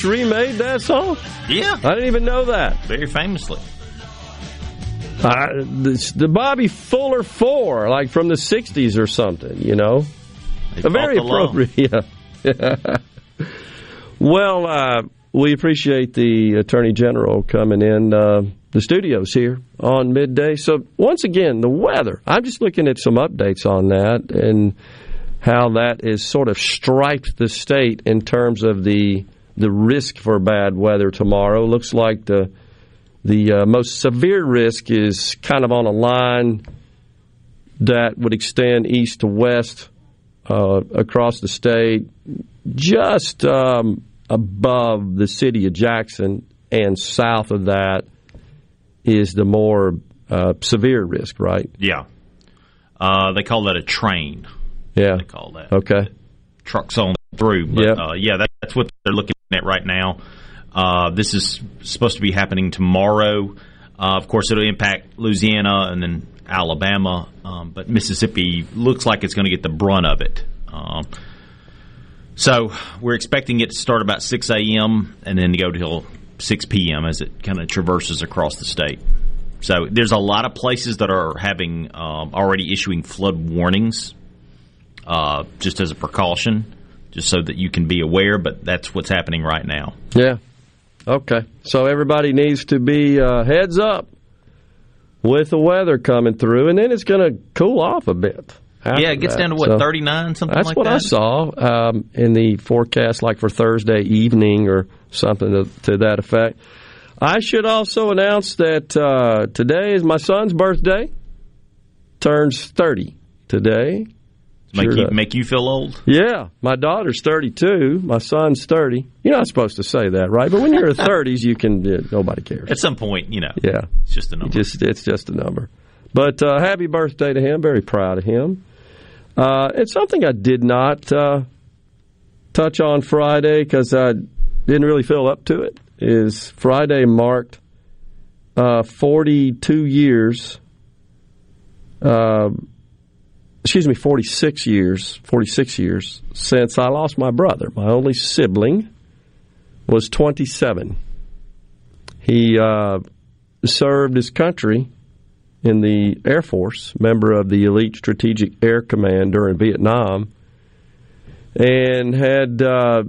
S4: Clash remade that song?
S5: Yeah.
S4: I didn't even know that.
S5: Very famously.
S4: Uh, the, the Bobby Fuller Four, like from the '60s or something, you know. Very appropriate. Yeah. well, uh, we appreciate the Attorney General coming in uh, the studios here on midday. So once again, the weather. I'm just looking at some updates on that and how that is sort of striped the state in terms of the the risk for bad weather tomorrow. Looks like the the uh, most severe risk is kind of on a line that would extend east to west uh, across the state, just um, above the city of Jackson, and south of that is the more uh, severe risk, right?
S5: Yeah. Uh, they call that a train.
S4: Yeah.
S5: They call that.
S4: Okay.
S5: Trucks on through. But,
S4: Yep.
S5: uh, yeah, that, that's what they're looking at right now. Uh, this is supposed to be happening tomorrow. Uh, of course, it'll impact Louisiana and then Alabama, um, but Mississippi looks like it's going to get the brunt of it. Um, so we're expecting it to start about 6 a.m. and then to go till 6 p.m. as it kind of traverses across the state. So there's a lot of places that are having um, already issuing flood warnings, uh, just as a precaution, just so that you can be aware. But that's what's happening right now.
S4: Yeah. Okay. So everybody needs to be uh, heads up with the weather coming through, and then it's going to cool off a bit.
S5: yeah, it gets
S4: that.
S5: down to what
S4: So
S5: 39, something
S4: That's
S5: like
S4: what
S5: that.
S4: I saw um, in the forecast, like for Thursday evening or something to, to that effect. I should also announce that uh, today is my son's birthday. Turns 30 today.
S5: Make
S4: Sure
S5: you
S4: does.
S5: make you feel old.
S4: Yeah, my daughter's 32. My son's 30. You're not supposed to say that, right? But when you're in 30s, you can. Yeah, nobody cares.
S5: At some point, you know.
S4: Yeah,
S5: it's just a
S4: You
S5: number.
S4: Just it's just a number. But uh, happy birthday to him. Very proud of him. Uh, it's something I did not uh, touch on Friday because I didn't really feel up to it. Is Friday marked uh, 42 years? Uh, excuse me, 46 years. 46 years since I lost my brother. My only sibling was 27. He uh, served his country in the Air Force, member of the Elite Strategic Air Command during Vietnam, and had uh,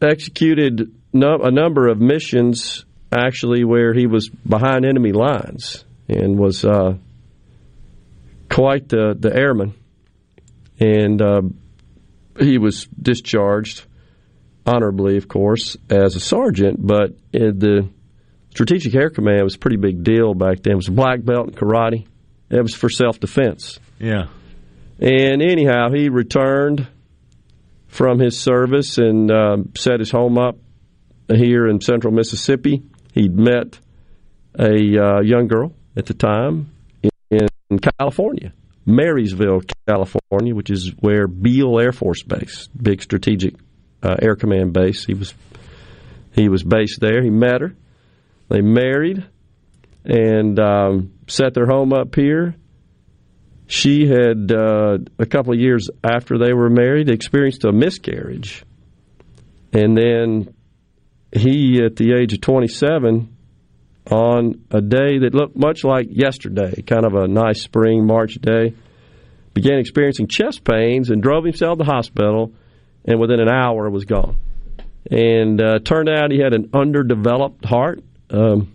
S4: executed no, a number of missions actually where he was behind enemy lines and was uh, quite the, the airman. And uh, he was discharged honorably, of course, as a sergeant, but in the Strategic Air Command was a pretty big deal back then. It was a black belt in karate. It was for self defense.
S5: Yeah.
S4: And anyhow, he returned from his service and um, set his home up here in central Mississippi. He'd met a uh, young girl at the time in California, Marysville, California, which is where Beale Air Force Base, big strategic uh, air command base. He was he was based there. He met her. They married and um, set their home up here. She had, uh, a couple of years after they were married, experienced a miscarriage. And then he, at the age of 27, on a day that looked much like yesterday, kind of a nice spring March day, began experiencing chest pains and drove himself to the hospital, and within an hour was gone. And uh, turned out he had an underdeveloped heart, um,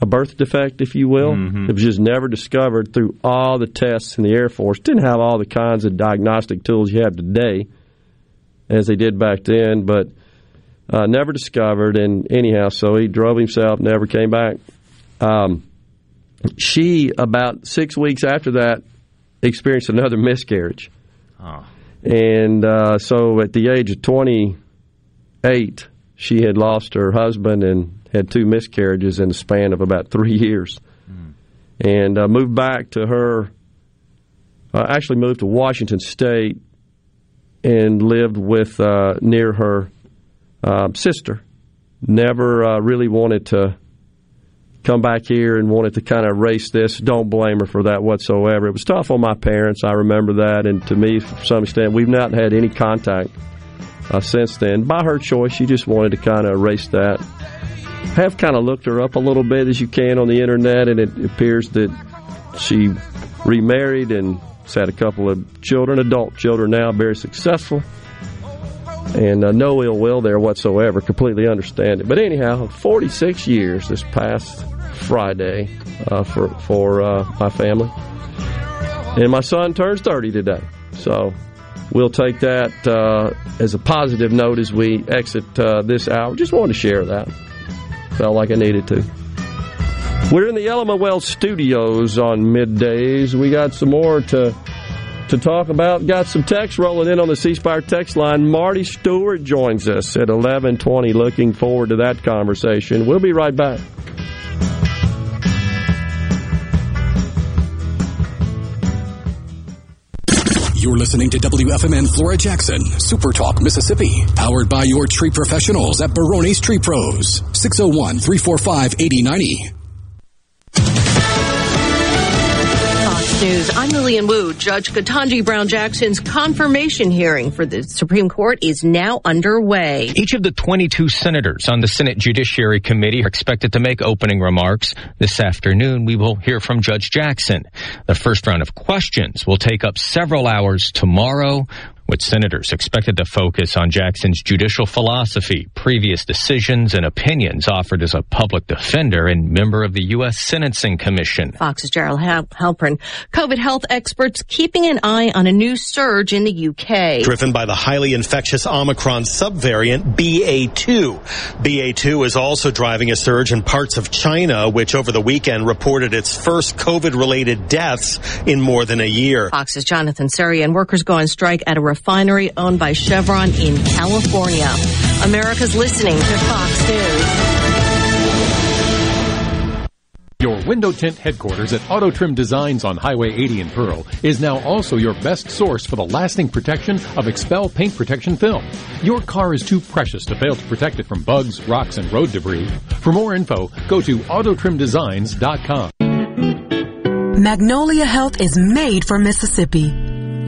S4: a birth defect, if you will. It was just never discovered through all the tests in the Air Force. Didn't have all the kinds of diagnostic tools you have today as they did back then, but uh, never discovered. And anyhow, so he drove himself, never came back. Um, she, about six weeks after that, experienced another miscarriage.
S5: Oh.
S4: And uh, so at the age of 28, she had lost her husband and had two miscarriages in the span of about three years. And uh, moved back to her, uh, actually moved to Washington State and lived with uh, near her um, sister. Never uh, really wanted to come back here and wanted to kind of erase this. Don't blame her for that whatsoever. It was tough on my parents. I remember that, and to me, to some extent, we've not had any contact uh, since then. By her choice, she just wanted to kind of erase that. Have kind of looked her up a little bit as you can on the internet, and it appears that she remarried and had a couple of children, adult children now, very successful and uh, no ill will there whatsoever. Completely understand it. But anyhow, 46 years this past Friday uh, for for uh, my family, and my son turns 30 today. So we'll take that uh, as a positive note as we exit uh, this hour. Just wanted to share that. Felt like I needed to. We're in the Element Wealth studios on middays. We got some more to to talk about. Got some text rolling in on the C Spire text line. Marty Stuart joins us at 11:20. Looking forward to that conversation. We'll be right back.
S13: You're listening to WFMN Flora Jackson, Super Talk, Mississippi, powered by your tree professionals at Barone's Tree Pros, 601 345 8090.
S18: News. I'm Lillian Wu. Judge Ketanji Brown Jackson's confirmation hearing for the Supreme Court is now underway.
S19: Each of the 22 senators on the Senate Judiciary Committee are expected to make opening remarks. This afternoon, we will hear from Judge Jackson. The first round of questions will take up several hours tomorrow with senators expected to focus on Jackson's judicial philosophy, previous decisions, and opinions offered as a public defender and member of the U.S. Sentencing Commission.
S18: Fox's Gerald Hal- Halpern. COVID health experts keeping an eye on a new surge in the UK.
S10: driven by the highly infectious Omicron subvariant BA2. BA2 is also driving a surge in parts of China, which over the weekend reported its first COVID related deaths in more than a year.
S18: Fox's Jonathan Sarian. Workers go on strike at a refinery owned by Chevron in California. America's listening to Fox News.
S20: Your window tint headquarters at Auto Trim Designs on Highway 80 in Pearl is now also your best source for the lasting protection of XPEL paint protection film. Your car is too precious to fail to protect it from bugs, rocks, and road debris. For more info, go to autotrimdesigns.com.
S21: Magnolia Health is made for Mississippi.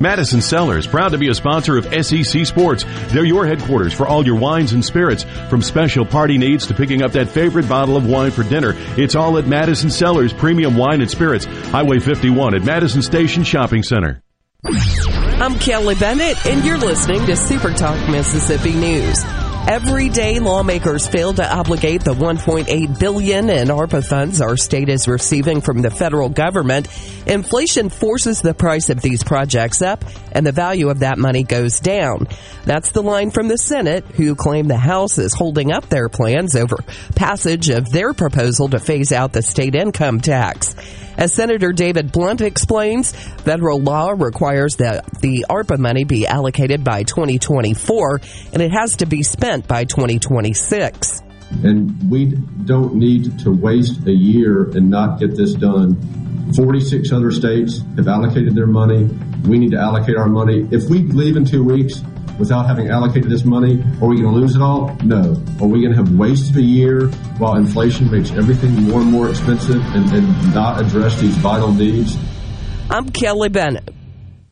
S22: Madison Cellars, proud to be a sponsor of SEC Sports. They're your headquarters for all your wines and spirits. From special party needs to picking up that favorite bottle of wine for dinner, it's all at Madison Cellars Premium Wine and Spirits, Highway 51 at Madison Station Shopping Center.
S12: I'm Kelly Bennett, and you're listening to Super Talk Mississippi News. Every day, lawmakers fail to obligate the 1.8 billion in ARPA funds our state is receiving from the federal government. Inflation forces the price of these projects up, and the value of that money goes down. That's the line from the Senate, who claim the House is holding up their plans over passage of their proposal to phase out the state income tax. As Senator David Blount explains, federal law requires that the ARPA money be allocated by 2024 and it has to be spent by 2026.
S23: and we don't need to waste a year and not get this done. 46 other states have allocated their money. We need to allocate our money. If we leave in two weeks without having allocated this money, are we going to lose it all? No. Are we going to have wasted a year while inflation makes everything more and more expensive and, and not address these vital needs?
S12: I'm Kelly Bennett.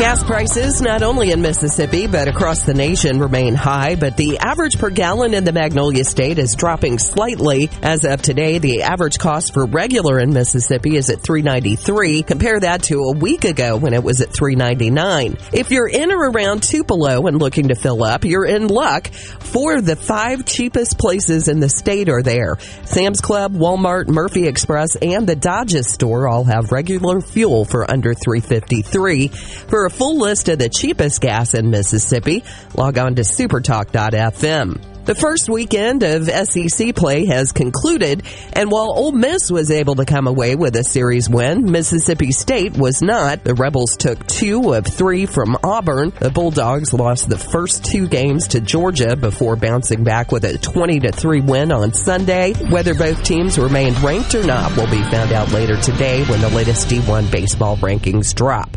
S12: Gas prices, not only in Mississippi, but across the nation, remain high, but the average per gallon in the Magnolia State is dropping slightly. As of today, the average cost for regular in Mississippi is at 393. Compare that to a week ago when it was at 399. If you're in or around Tupelo and looking to fill up, you're in luck. Four of the five cheapest places in the state are there. Sam's Club, Walmart, Murphy Express, and the Dodges store all have regular fuel for under 353. For a full list of the cheapest gas in Mississippi, log on to supertalk.fm. The first weekend of SEC play has concluded, and while Ole Miss was able to come away with a series win, Mississippi State was not. The Rebels took two of three from Auburn. The Bulldogs lost the first two games to Georgia before bouncing back with a 20 to 3 win on Sunday. Whether both teams remained ranked or not will be found out later today when the latest D1 baseball rankings drop.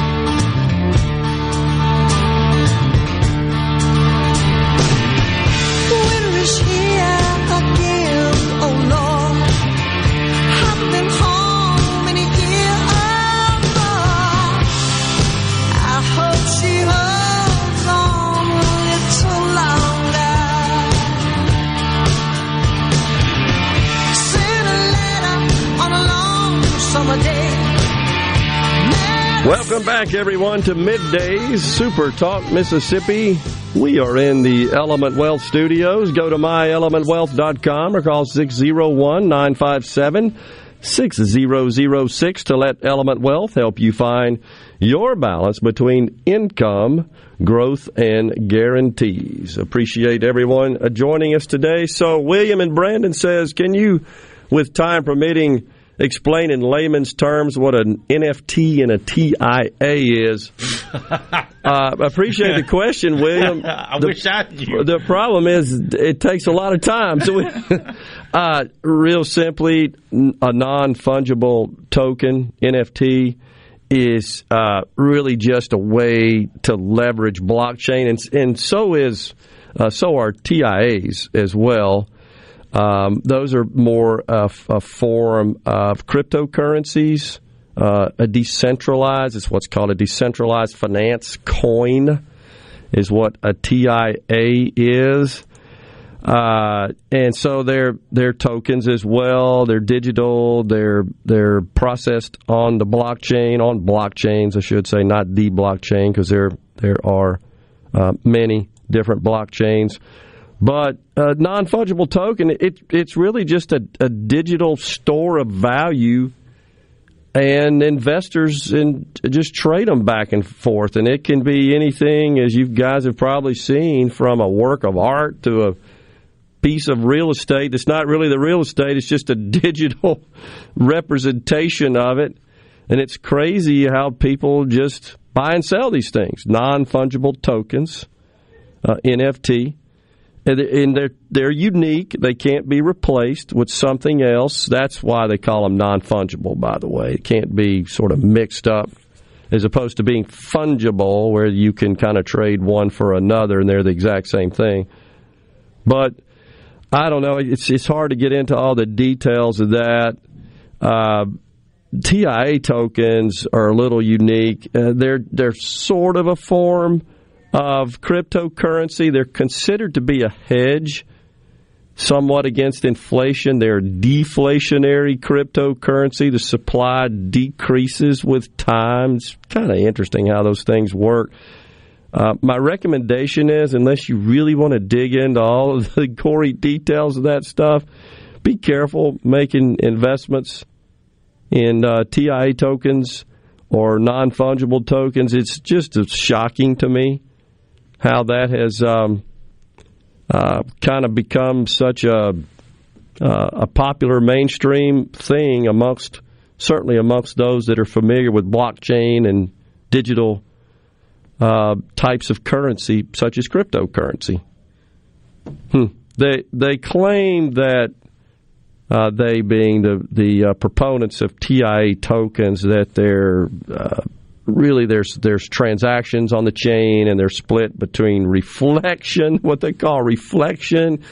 S4: Welcome back, everyone, to Middays Super Talk Mississippi. We are in the Element Wealth studios. Go to myelementwealth.com or call 601 957 6006 to let Element Wealth help you find your balance between income, growth, and guarantees. Appreciate everyone joining us today. So, William and Brandon says, can you, with time permitting, explain in layman's terms what an NFT and a TIA is? uh, appreciate the question, William.
S5: I
S4: the,
S5: wish I knew.
S4: The problem is it takes a lot of time. So, we, uh, real simply, a non fungible token NFT is uh, really just a way to leverage blockchain, and, and so is uh, so are TIAs as well. Um, those are more of a form of cryptocurrencies, uh, a decentralized. It's what's called a decentralized finance coin, is what a TIA is. Uh, and so they're they're tokens as well. They're digital. They're they're processed on the blockchain on blockchains, I should say, not the blockchain, because there there are uh, many different blockchains. But a non fungible token, it, it's really just a, a digital store of value, and investors in, just trade them back and forth. And it can be anything, as you guys have probably seen, from a work of art to a piece of real estate. It's not really the real estate, it's just a digital representation of it. And it's crazy how people just buy and sell these things non fungible tokens, uh, NFT and they're they're unique. They can't be replaced with something else. That's why they call them non fungible. By the way, it can't be sort of mixed up as opposed to being fungible, where you can kind of trade one for another and they're the exact same thing. But I don't know. It's it's hard to get into all the details of that. Uh, TIA tokens are a little unique. Uh, they're they're sort of a form of cryptocurrency. They're considered to be a hedge somewhat against inflation. They're deflationary cryptocurrency. The supply decreases with time. It's kind of interesting how those things work. Uh, my recommendation is, unless you really want to dig into all of the gory details of that stuff, be careful making investments in uh, TIA tokens or non fungible tokens. It's just shocking to me how that has um, uh, kind of become such a uh, a popular mainstream thing amongst certainly amongst those that are familiar with blockchain and digital uh, types of currency, such as cryptocurrency. Hmm. They they claim that uh, they being the the uh, proponents of TIA tokens that they're uh, really there's there's transactions on the chain and they're split between reflection, what they call reflection.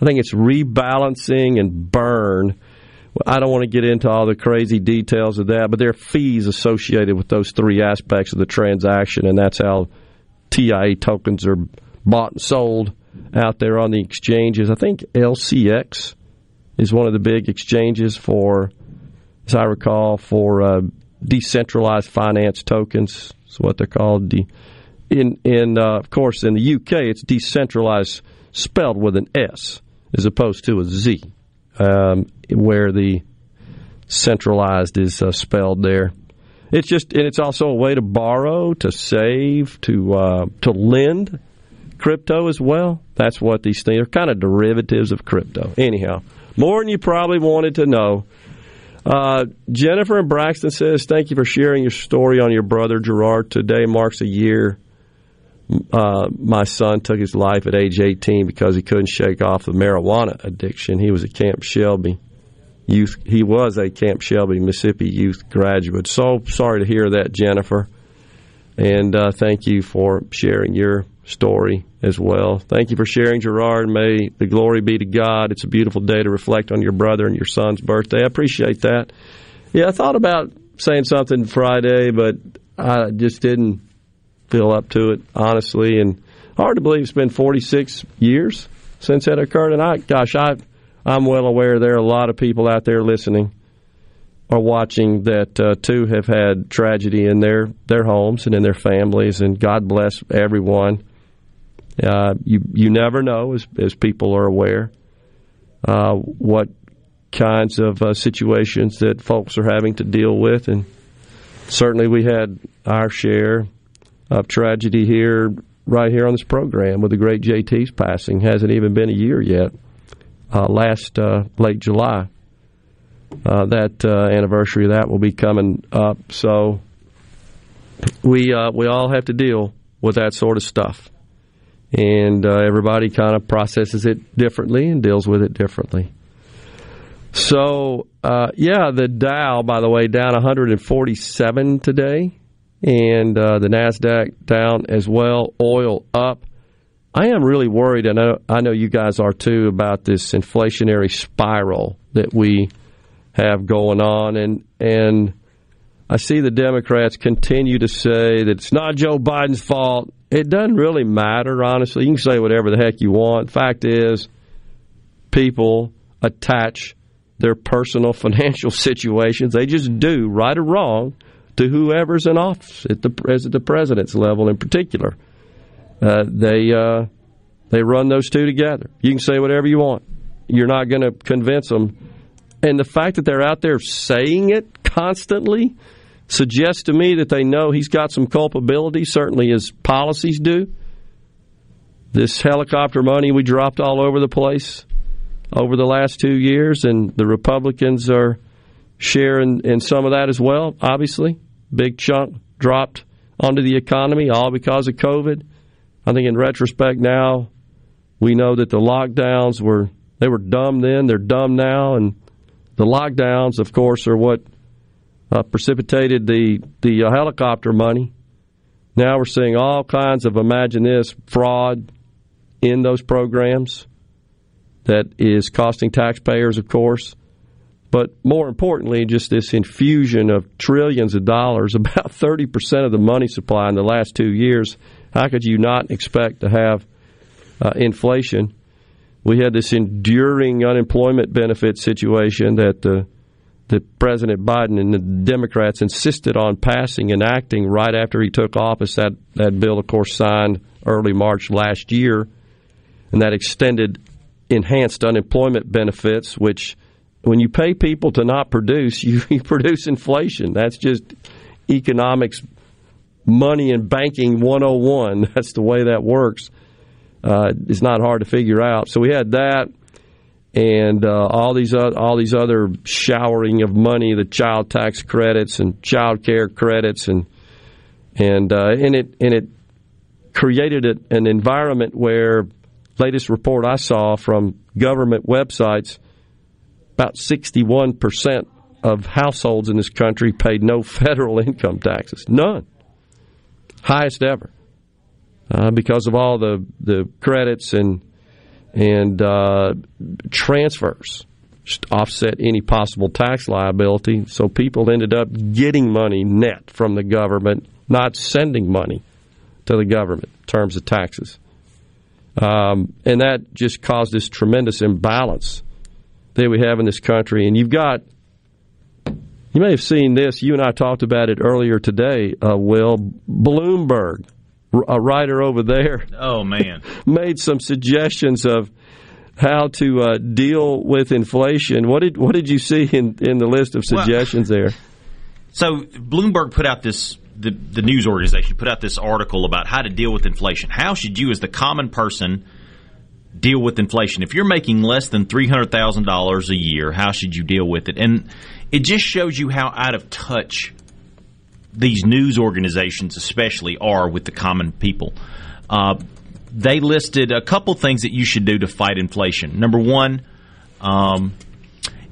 S4: I think it's rebalancing and burn. I don't want to get into all the crazy details of that, but there are fees associated with those three aspects of the transaction, and that's how TIA tokens are bought and sold out there on the exchanges. I think LCX is one of the big exchanges for, as I recall, for uh, decentralized finance tokens. Is what they're called. in in uh, of course in the UK it's decentralized spelled with an S as opposed to a Z, um, where the centralized is uh, spelled there. It's just and it's also a way to borrow, to save, to uh, to lend crypto as well. That's what these things are kind of derivatives of crypto. Anyhow, more than you probably wanted to know. Uh, Jennifer and Braxton says, "Thank you for sharing your story on your brother Gerard. Today marks a year. Uh, my son took his life at age 18 because he couldn't shake off the marijuana addiction. He was at Camp Shelby youth. He was a Camp Shelby, Mississippi youth graduate. So sorry to hear that, Jennifer. And uh, thank you for sharing your story as well. Thank you for sharing, Gerard. May the glory be to God. It's a beautiful day to reflect on your brother and your son's birthday. I appreciate that. Yeah, I thought about saying something Friday, but I just didn't feel up to it, honestly. And hard to believe it's been 46 years since that occurred. And I, gosh, I, I'm well aware there are a lot of people out there listening or watching that uh, too have had tragedy in their their homes and in their families, and God bless everyone. Uh, you you never know, as, as people are aware, uh, what kinds of uh, situations that folks are having to deal with, and certainly we had our share of tragedy here, right here on this program, with the great JT's passing. Hasn't even been a year yet. Uh, last uh, late July, uh, that anniversary of that will be coming up. So we we all have to deal with that sort of stuff and uh, everybody kind of processes it differently and deals with it differently. So, uh, yeah, the Dow, by the way, down 147 today, and uh, the Nasdaq down as well. Oil up. I am really worried, and I know, I know you guys are too, about this inflationary spiral that we have going on, and and I see the Democrats continue to say that it's not Joe Biden's fault it doesn't really matter, honestly. You can say whatever the heck you want. Fact is, people attach their personal financial situations, they just do, right or wrong, to whoever's in office at the, at the president's level in particular. Uh, they uh, they run those two together. You can say whatever you want. You're not going to convince them. And the fact that they're out there saying it constantly suggests to me that they know he's got some culpability, certainly his policies do. This helicopter money we dropped all over the place over the last two years, and the Republicans are sharing in some of that as well, obviously. Big chunk dropped onto the economy, all because of COVID. I think in retrospect now, we know that the lockdowns were they were dumb then, they're dumb now, and the lockdowns, of course, are what uh, precipitated the the uh, helicopter money. Now we're seeing all kinds of imagine this fraud in those programs that is costing taxpayers, of course. But more importantly, just this infusion of trillions of dollars, about 30% of the money supply in the last two years. How could you not expect to have uh, inflation? We had this enduring unemployment benefit situation that uh, that President Biden and the Democrats insisted on passing and acting right after he took office. That that bill, of course, signed early March last year, and that extended enhanced unemployment benefits, which when you pay people to not produce, you, you produce inflation. That's just economics, money and banking 101. That's the way that works. Uh, it's not hard to figure out. So we had that, and uh, all these uh, all these other showering of money, the child tax credits and child care credits, and and uh, and it and it created a, an environment where latest report I saw from government websites, about 61% of households in this country paid no federal income taxes. None. Highest ever. Uh, because of all the, the credits and and uh, transfers offset any possible tax liability. So people ended up getting money net from the government, not sending money to the government in terms of taxes. Um, and that just caused this tremendous imbalance that we have in this country. And you've got, you may have seen this, you and I talked about it earlier today, uh, Will. Bloomberg, a writer over there.
S5: Oh, man.
S4: made some suggestions of how to uh, deal with inflation. What did what did you see in, in the list of suggestions well, there?
S5: So Bloomberg put out this the, the news organization put out this article about how to deal with inflation. How should you, as the common person, deal with inflation? If you're making less than three hundred thousand dollars a year, how should you deal with it? And it just shows you how out of touch these news organizations, especially, are with the common people. Uh, they listed a couple things that you should do to fight inflation. Number one, um,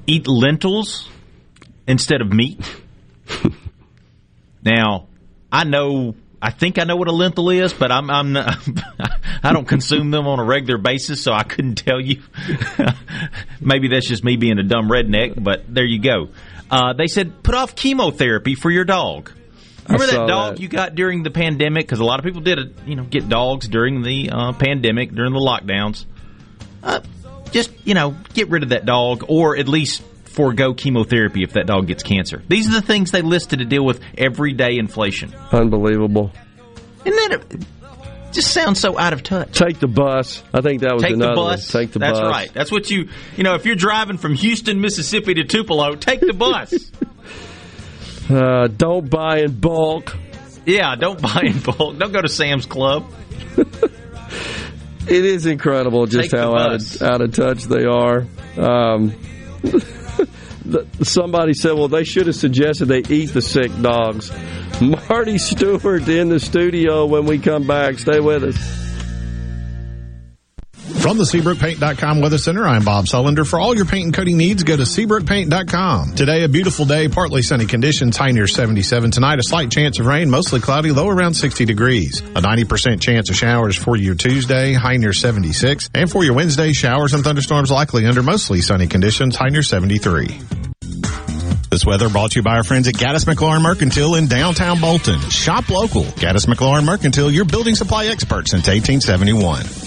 S5: eat lentils instead of meat. now, I know. I think I know what a lentil is, but I'm, I'm not, I don't consume them on a regular basis, so I couldn't tell you. Maybe that's just me being a dumb redneck, but there you go. Uh, they said put off chemotherapy for your dog. Remember that dog
S4: that.
S5: you got during the pandemic? Because a lot of people did it, you know, get dogs during the uh, pandemic, during the lockdowns. Uh, just you know, get rid of that dog, or at least forego chemotherapy if that dog gets cancer. These are the things they listed to deal with everyday inflation.
S4: Unbelievable.
S5: Isn't that it just sounds so out of touch?
S4: Take the bus. I think that was
S5: take
S4: another
S5: the bus.
S4: One. Take the
S5: That's
S4: bus.
S5: right. That's what you you know. If you're driving from Houston, Mississippi to Tupelo, take the bus.
S4: uh, don't buy in bulk.
S5: Yeah, don't buy in bulk. Don't go to Sam's Club.
S4: it is incredible just
S5: Take
S4: how out of, out of touch they are. Um, somebody said, well, they should have suggested they eat the sick dogs. Marty Stuart in the studio when we come back. Stay with us.
S24: From the SeabrookPaint.com Weather Center, I'm Bob Sullender. For all your paint and coating needs, go to SeabrookPaint.com. Today, a beautiful day, partly sunny conditions, high near 77. Tonight, a slight chance of rain, mostly cloudy, low around 60 degrees. A 90% chance of showers for your Tuesday, high near 76. And for your Wednesday, showers and thunderstorms likely under mostly sunny conditions, high near 73. This weather brought to you by our friends at Gaddis McLaurin Mercantile in downtown Bolton. Shop local. Gaddis McLaurin Mercantile, your building supply expert since 1871.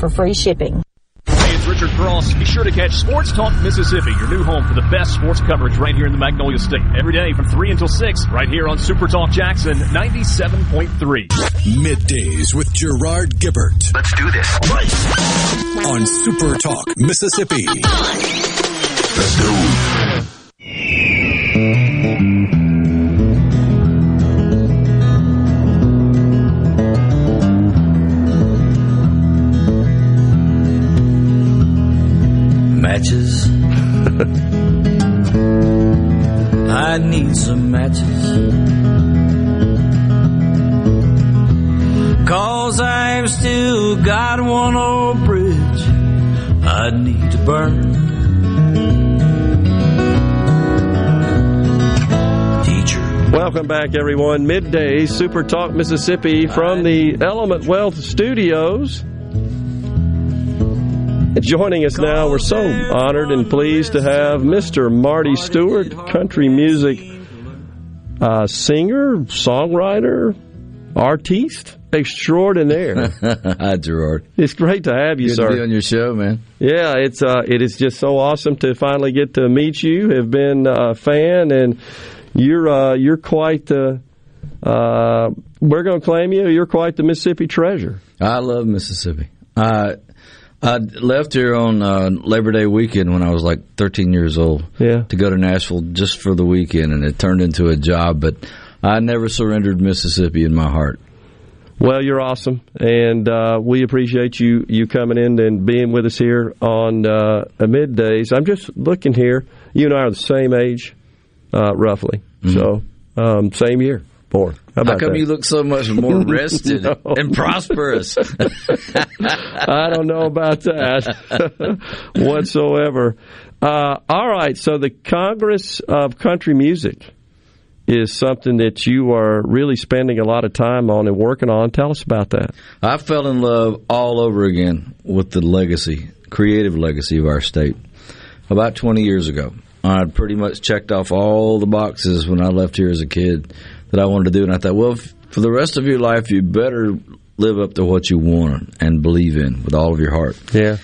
S25: for free shipping.
S26: Hey, it's Richard Cross. Be sure to catch Sports Talk Mississippi, your new home for the best sports coverage right here in the Magnolia State. Every day from 3 until 6, right here on Super Talk Jackson 97.3.
S13: Middays with Gerard Gibert.
S27: Let's do this.
S13: On Super Talk, Mississippi.
S27: Let's go.
S28: Matches. Cause I've still got one old bridge I need to burn.
S4: Welcome back, everyone. Midday Super Talk Mississippi from the Element Wealth Studios. Joining us now, we're so honored and pleased to have Mr. Marty Stuart, country music uh, singer, songwriter, artiste extraordinaire.
S29: Hi, Gerard.
S4: It's great to have you,
S29: Good
S4: sir.
S29: to be on your show, man.
S4: Yeah, it's uh, it is just so awesome to finally get to meet you. Have been a fan, and you're uh, you're quite the. Uh, we're going to claim you. You're quite the Mississippi treasure.
S29: I love Mississippi. I I left here on uh, Labor Day weekend when I was like 13 years old.
S4: Yeah.
S29: To go to Nashville just for the weekend, and it turned into a job. But I never surrendered Mississippi in my heart.
S4: Well, you're awesome, and uh, we appreciate you you coming in and being with us here on uh, middays. I'm just looking here. You and I are the same age, uh, roughly. So um, same year, born. How
S29: How come
S4: that?
S29: you look so much more rested
S4: No.
S29: and prosperous?
S4: I don't know about that whatsoever. Uh, all right, so the Congress of Country Music is something that you are really spending a lot of time on and working on. Tell us about that.
S29: I fell in love all over again with the legacy, creative legacy of our state. About 20 years ago, I'd pretty much checked off all the boxes when I left here as a kid that I wanted to do, and I thought, well, f- for the rest of your life, you better live up to what you want and believe in with all of your heart.
S4: Yeah.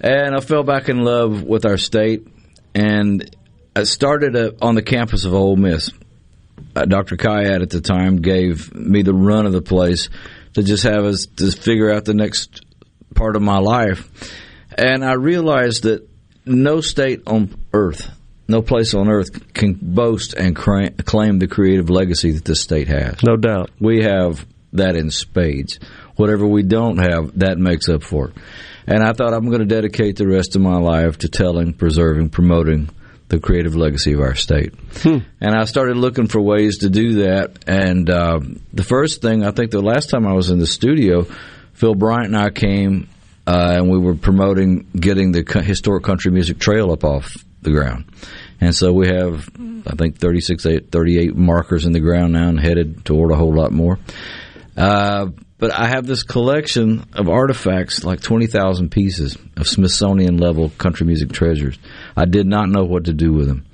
S29: And I fell back in love with our state, and I started uh on the campus of Ole Miss. Uh, Dr. Khayat at the time gave me the run of the place to just have us to figure out the next part of my life. And I realized that no state on earth, no place on earth can boast and cra- claim the creative legacy that this state has.
S4: No doubt.
S29: We have that in spades. Whatever we don't have, that makes up for it. And I thought I'm going to dedicate the rest of my life to telling, preserving, promoting the creative legacy of our state. And I started looking for ways to do that. And uh, the first thing, I think the last time I was in the studio, Phil Bryant and I came uh, and we were promoting getting the historic country music trail up off the ground. And so we have, I think, 36, 38 markers in the ground now and headed toward a whole lot more. Uh, but I have this collection of artifacts, like 20,000 pieces of Smithsonian level country music treasures. I did not know what to do with them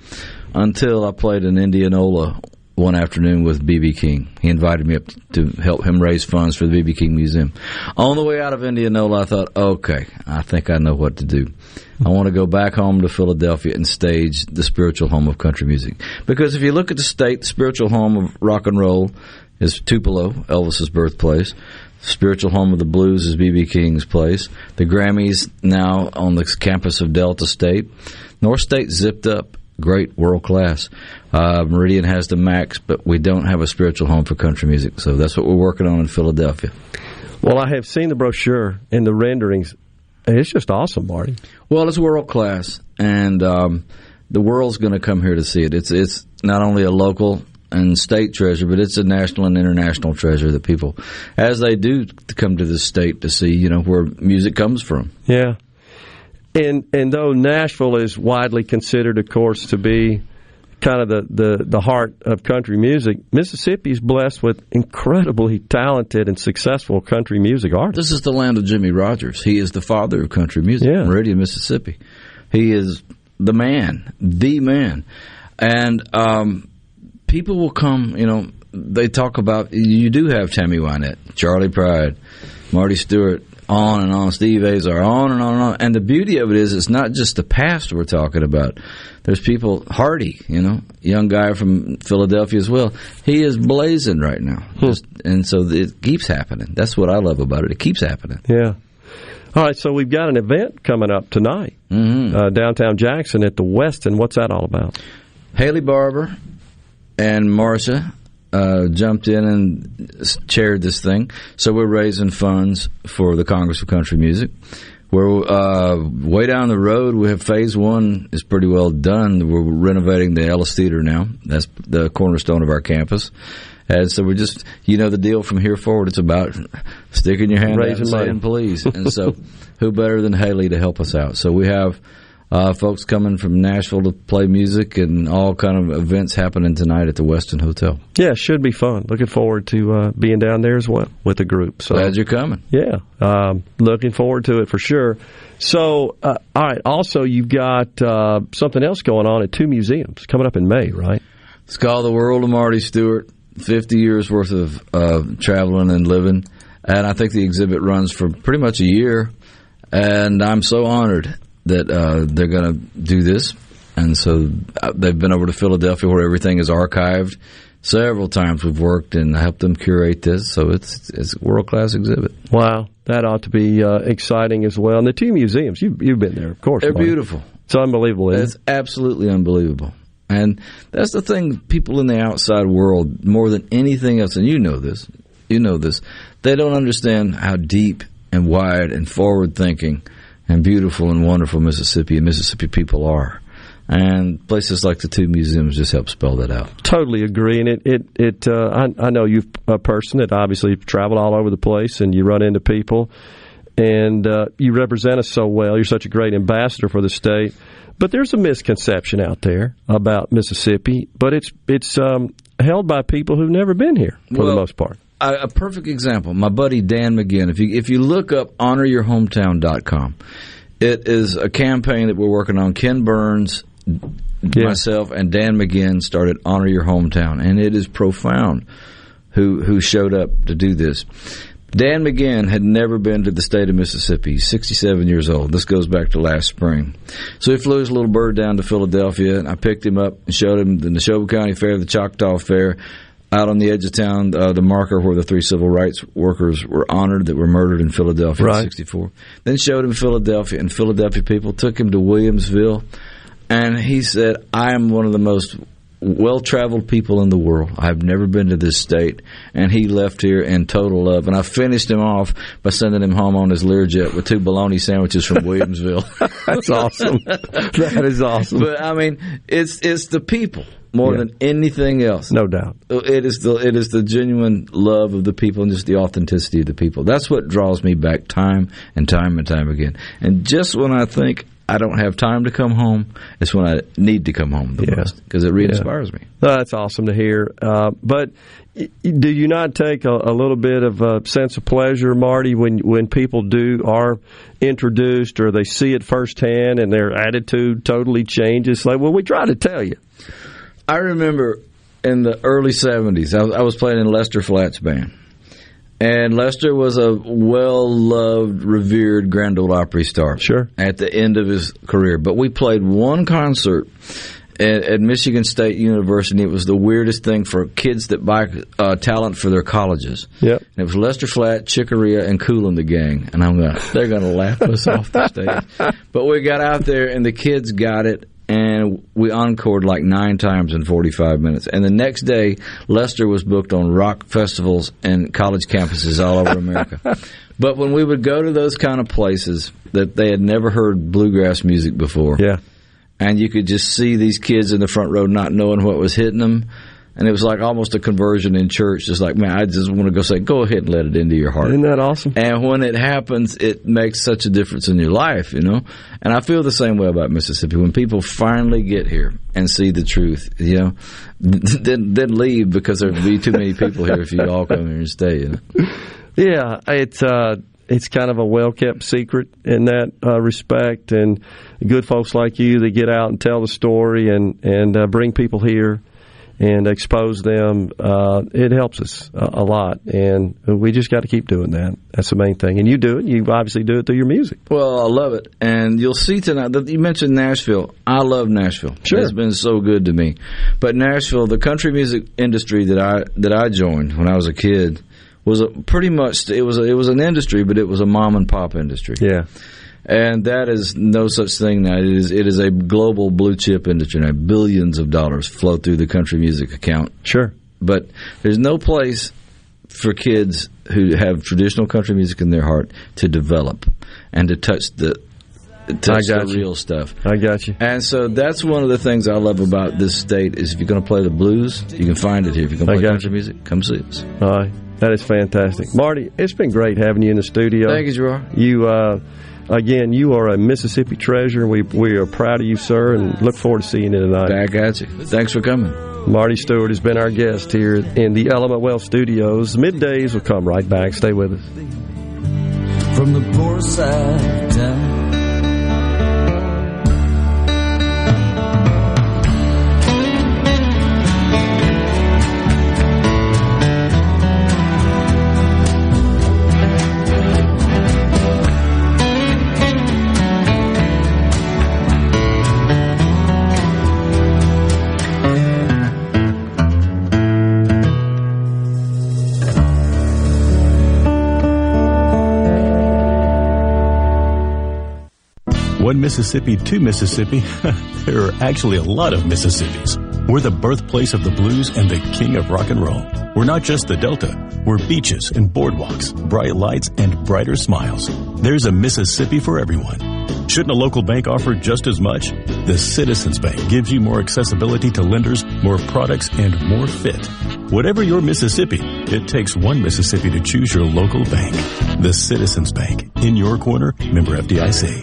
S29: until I played in Indianola one afternoon with BB King. He invited me up to help him raise funds for the BB King Museum. On the way out of Indianola, I thought, okay, I think I know what to do. I want to go back home to Philadelphia and stage the spiritual home of country music. Because if you look at the state, the spiritual home of rock and roll is Tupelo, Elvis's birthplace. Spiritual home of the blues is BB King's place. The Grammys now on the campus of Delta State. North State zipped up, great world class. Uh, Meridian has the max, but we don't have a spiritual home for country music. So that's what we're working on in Philadelphia.
S4: Well, I have seen the brochure and the renderings. It's just awesome, Marty.
S29: Well, it's world class, and um, the world's going to come here to see it. It's it's not only a local and state treasure, but it's a national and international treasure that people, as they do, come to this state to see, you know, where music comes from.
S4: Yeah. And and though Nashville is widely considered, of course, to be kind of the, the, the heart of country music, Mississippi is blessed with incredibly talented and successful country music artists.
S29: This is the land of Jimmie Rodgers. He is the father of country music,
S4: Yeah.
S29: Meridian, Mississippi. He is the man, the man. And um, people will come, you know, they talk about, you do have Tammy Wynette, Charley Pride, Marty Stuart, on and on, Steve Azar, on and on and on. And the beauty of it is, it's not just the past we're talking about. There's people, Hardy, you know, young guy from Philadelphia as well. He is blazing right now. Just, and so it keeps happening. That's what I love about it. It keeps happening.
S4: Yeah. All right, so we've got an event coming up tonight,
S29: Mm-hmm.
S4: uh, downtown Jackson at the Westin. What's that all about?
S29: Haley Barbour and Marsha uh, jumped in and chaired this thing. So we're raising funds for the Congress of Country Music. We're uh, way down the road. We have phase one is pretty well done. We're renovating the Ellis Theater now. That's the cornerstone of our campus. And so we're just, you know, the deal from here forward. It's about sticking your hand out
S4: Raising
S29: and saying please. And so, who better than Haley to help us out? So we have uh, folks coming from Nashville to play music and all kind of events happening tonight at the Westin Hotel.
S4: Yeah, should be fun. Looking forward to uh, being down there as well with the group. So
S29: Glad you're coming.
S4: Yeah, um, looking forward to it for sure. So, uh, all right. Also, you've got uh, something else going on at two museums coming up in May, right?
S29: It's called The World of Marty Stuart. 50 years worth of uh, traveling and living. And I think the exhibit runs for pretty much a year. And I'm so honored that uh, they're going to do this. And so uh, they've been over to Philadelphia where everything is archived. Several times we've worked and helped them curate this. So it's, it's a world class exhibit.
S4: Wow, that ought to be uh, exciting as well. And the two museums, you, you've been there, of course.
S29: They're
S4: Marty.
S29: beautiful.
S4: It's unbelievable. Isn't
S29: It's absolutely unbelievable. And that's the thing, people in the outside world, more than anything else, and you know this, you know this, they don't understand how deep and wide and forward thinking and beautiful and wonderful Mississippi and Mississippi people are. And places like the two museums just help spell that out.
S4: Totally agree, and it it, it uh, I, I know you're a person that obviously traveled all over the place, and you run into people, and uh, you represent us so well. You're such a great ambassador for the state, but there's a misconception out there about Mississippi, but it's it's um, held by people who've never been here for the most part.
S29: A, a perfect example. My buddy Dan McGinn. If you if you look up honoryourhometown.com, it is a campaign that we're working on. Ken Burns, myself, and Dan McGinn started Honor Your Hometown, and it is profound. Who who showed up to do this? Dan McGinn had never been to the state of Mississippi. He's 67 years old. This goes back to last spring. So he flew his little bird down to Philadelphia, and I picked him up and showed him the Neshoba County Fair, the Choctaw Fair, out on the edge of town, uh, the marker where the three civil rights workers were honored that were murdered in Philadelphia
S4: Right.
S29: in 64. Then showed him Philadelphia, and Philadelphia people took him to Williamsville, and he said, I am one of the most well traveled people in the world. I've never been to this state. And he left here in total love. And I finished him off by sending him home on his Learjet with two bologna sandwiches from Williamsville.
S4: That's awesome. that is awesome.
S29: But I mean, it's it's the people more
S4: Yeah.
S29: than anything else.
S4: No doubt.
S29: It is the it is the genuine love of the people and just the authenticity of the people. That's what draws me back time and time and time again. And just when I think I don't have time to come home, it's when I need to come home the
S4: Yeah.
S29: most because it re-inspires me.
S4: No, that's awesome to hear. Uh, but do you not take a, a little bit of a sense of pleasure, Marty, when when people do are introduced or they see it firsthand and their attitude totally changes? Like, well, we try to tell you.
S29: I remember in the early 70s, I was, I was playing in Lester Flatt's band. And Lester was a well loved, revered Grand Ole Opry star.
S4: Sure.
S29: At the end of his career. But we played one concert at, at Michigan State University. It was the weirdest thing for kids that buy uh, talent for their colleges.
S4: Yep.
S29: And it was Lester Flatt, Chicoria, and Kool and the Gang. And I'm going, they're going to laugh us off the stage. But we got out there, and the kids got it. And we encored like nine times in 45 minutes. And the next day, Lester was booked on rock festivals and college campuses all over America. but when we would go to those kind of places that they had never heard bluegrass music before,
S4: yeah,
S29: and you could just see these kids in the front row not knowing what was hitting them. And it was like almost a conversion in church. Just like, man, I just want to go say, go ahead and let it into your heart.
S4: Isn't that awesome?
S29: And when it happens, it makes such a difference in your life, you know? And I feel the same way about Mississippi. When people finally get here and see the truth, you know, then, then leave because there'd be too many people here if you all come here and stay, you know?
S4: Yeah, it's uh, it's kind of a well kept secret in that uh, respect, and good folks like you that get out and tell the story and and uh, bring people here and expose them. Uh, it helps us a, a lot, and we just got to keep doing that. That's the main thing. And you do it. You obviously do it through your music.
S29: Well, I love it, and you'll see tonight that you mentioned Nashville. I love Nashville.
S4: Sure.
S29: it's been so good to me. But Nashville, the country music industry that I that I joined when I was a kid was a, pretty much it was a, it was an industry, but it was a mom and pop industry.
S4: Yeah.
S29: And that is no such thing now. It is it is a global blue chip industry now. Billions of dollars flow through the country music account.
S4: Sure.
S29: But there's no place for kids who have traditional country music in their heart to develop and to touch the touch
S4: I got
S29: the
S4: you.
S29: real stuff.
S4: I got you.
S29: And so that's one of the things I love about this state is if you're going to play the blues, you can find it here. If you're going to play
S4: got
S29: country music, come see us.
S4: All right. That is fantastic. Marty, it's been great having you in the studio.
S29: Thank you, Gerard.
S4: You, uh, again, you are a Mississippi treasure. We, we are proud of you, sir, and look forward to seeing you tonight.
S29: Back at you. Thanks for coming.
S4: Marty Stuart has been our guest here in the Element Wealth Studios. Middays will come right back. Stay with us.
S28: from the poor side of
S30: One Mississippi to Mississippi. there are actually a lot of Mississippis. We're the birthplace of the blues and the king of rock and roll. We're not just the Delta. We're beaches and boardwalks, bright lights and brighter smiles. There's a Mississippi for everyone. Shouldn't a local bank offer just as much? The Citizens Bank gives you more accessibility to lenders, more products, and more fit. Whatever your Mississippi, it takes one Mississippi to choose your local bank. The Citizens Bank. In your corner, member FDIC.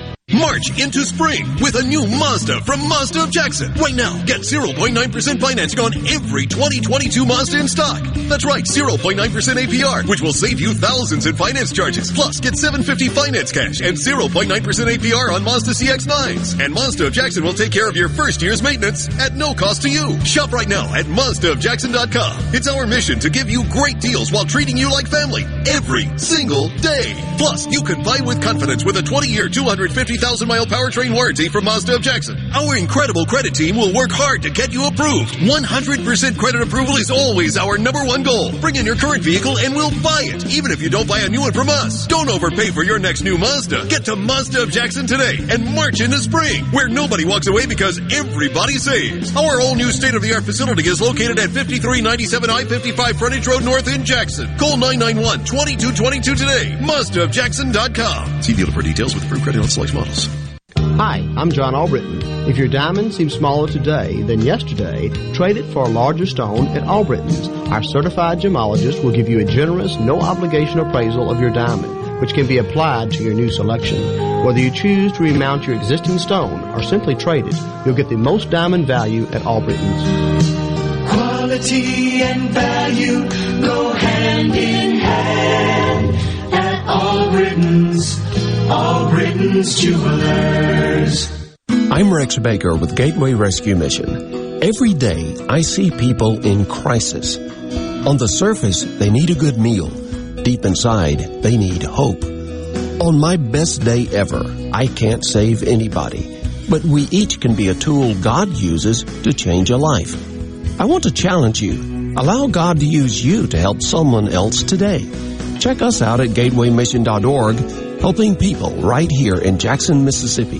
S31: March into spring with a new Mazda from Mazda of Jackson. Right now, get 0.9% financing on every 2022 Mazda in stock. That's right, 0.9% APR, which will save you thousands in finance charges. Plus, get 750 finance cash and 0.9% APR on Mazda CX-9s. And Mazda of Jackson will take care of your first year's maintenance at no cost to you. Shop right now at MazdaofJackson.com. It's our mission to give you great deals while treating you like family every single day. Plus, you can buy with confidence with a 20-year, 250 50,000 mile powertrain warranty from Mazda of Jackson. Our incredible credit team will work hard to get you approved. 100% credit approval is always our number one goal. Bring in your current vehicle and we'll buy it, even if you don't buy a new one from us. Don't overpay for your next new Mazda. Get to Mazda of Jackson today and march into spring, where nobody walks away because everybody saves. Our all new state of the art facility is located at 5397 I 55 Frontage Road North in Jackson. Call 991 2222 today. MazdaofJackson.com. See dealer for details with approved credit on select models.
S32: Hi, I'm John Albritton. If your diamond seems smaller today than yesterday, trade it for a larger stone at Albritton's. Our certified gemologist will give you a generous, no obligation appraisal of your diamond, which can be applied to your new selection. Whether you choose to remount your existing stone or simply trade it, you'll get the most diamond value at Albritton's.
S27: Quality and value go hand in hand at Albritton's, Albritton's jewelers.
S33: I'm Rex Baker with Gateway Rescue Mission. Every day, I see people in crisis. On the surface, they need a good meal. Deep inside, they need hope. On my best day ever, I can't save anybody, but we each can be a tool God uses to change a life. I want to challenge you. Allow God to use you to help someone else today. Check us out at gatewaymission.org, helping people right here in Jackson, Mississippi.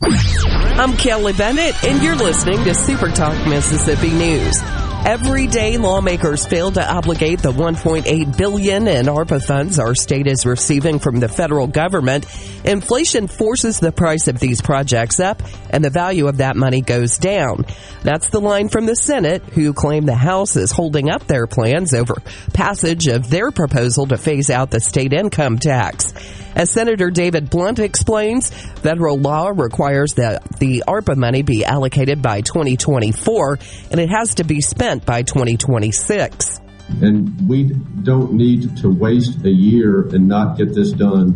S12: I'm Kelly Bennett, and you're listening to Super Talk Mississippi News. Every day, lawmakers fail to obligate the 1.8 billion in ARPA funds our state is receiving from the federal government. Inflation forces the price of these projects up, and the value of that money goes down. That's the line from the Senate, who claim the House is holding up their plans over passage of their proposal to phase out the state income tax. As Senator David Blount explains, federal law requires that the ARPA money be allocated by 2024 and it has to be spent by 2026.
S23: And we don't need to waste a year and not get this done.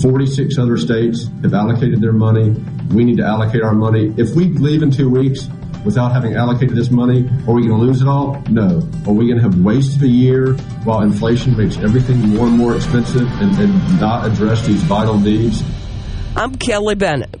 S23: 46 other states have allocated their money. We need to allocate our money. If we leave in two weeks without having allocated this money, are we going to lose it all? No. Are we going to have wasted a year while inflation makes everything more and more expensive and, and not address these vital needs?
S12: I'm Kelly Bennett.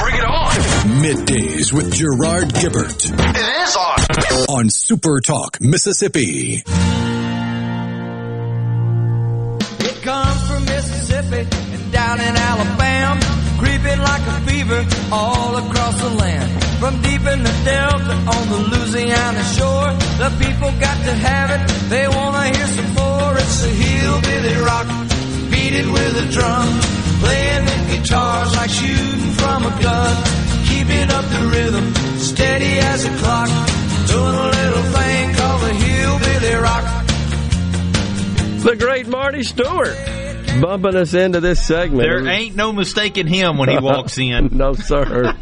S31: Bring it on!
S13: Middays with Gerard Gibert
S31: It is on!
S13: on Super Talk Mississippi.
S27: It comes from Mississippi and down in Alabama, creeping like a fever all across the land. From deep in the Delta on the Louisiana shore, the people got to have it. They wanna hear some more. It's the hillbilly rock, beat it with a drum, playing the guitars like shooting from a gun, keeping up the rhythm, steady as a clock, doing a little thing called the hillbilly rock.
S4: The great Marty Stuart. bumping us into this segment.
S34: There ain't no mistaking him when he walks in.
S4: no, sir.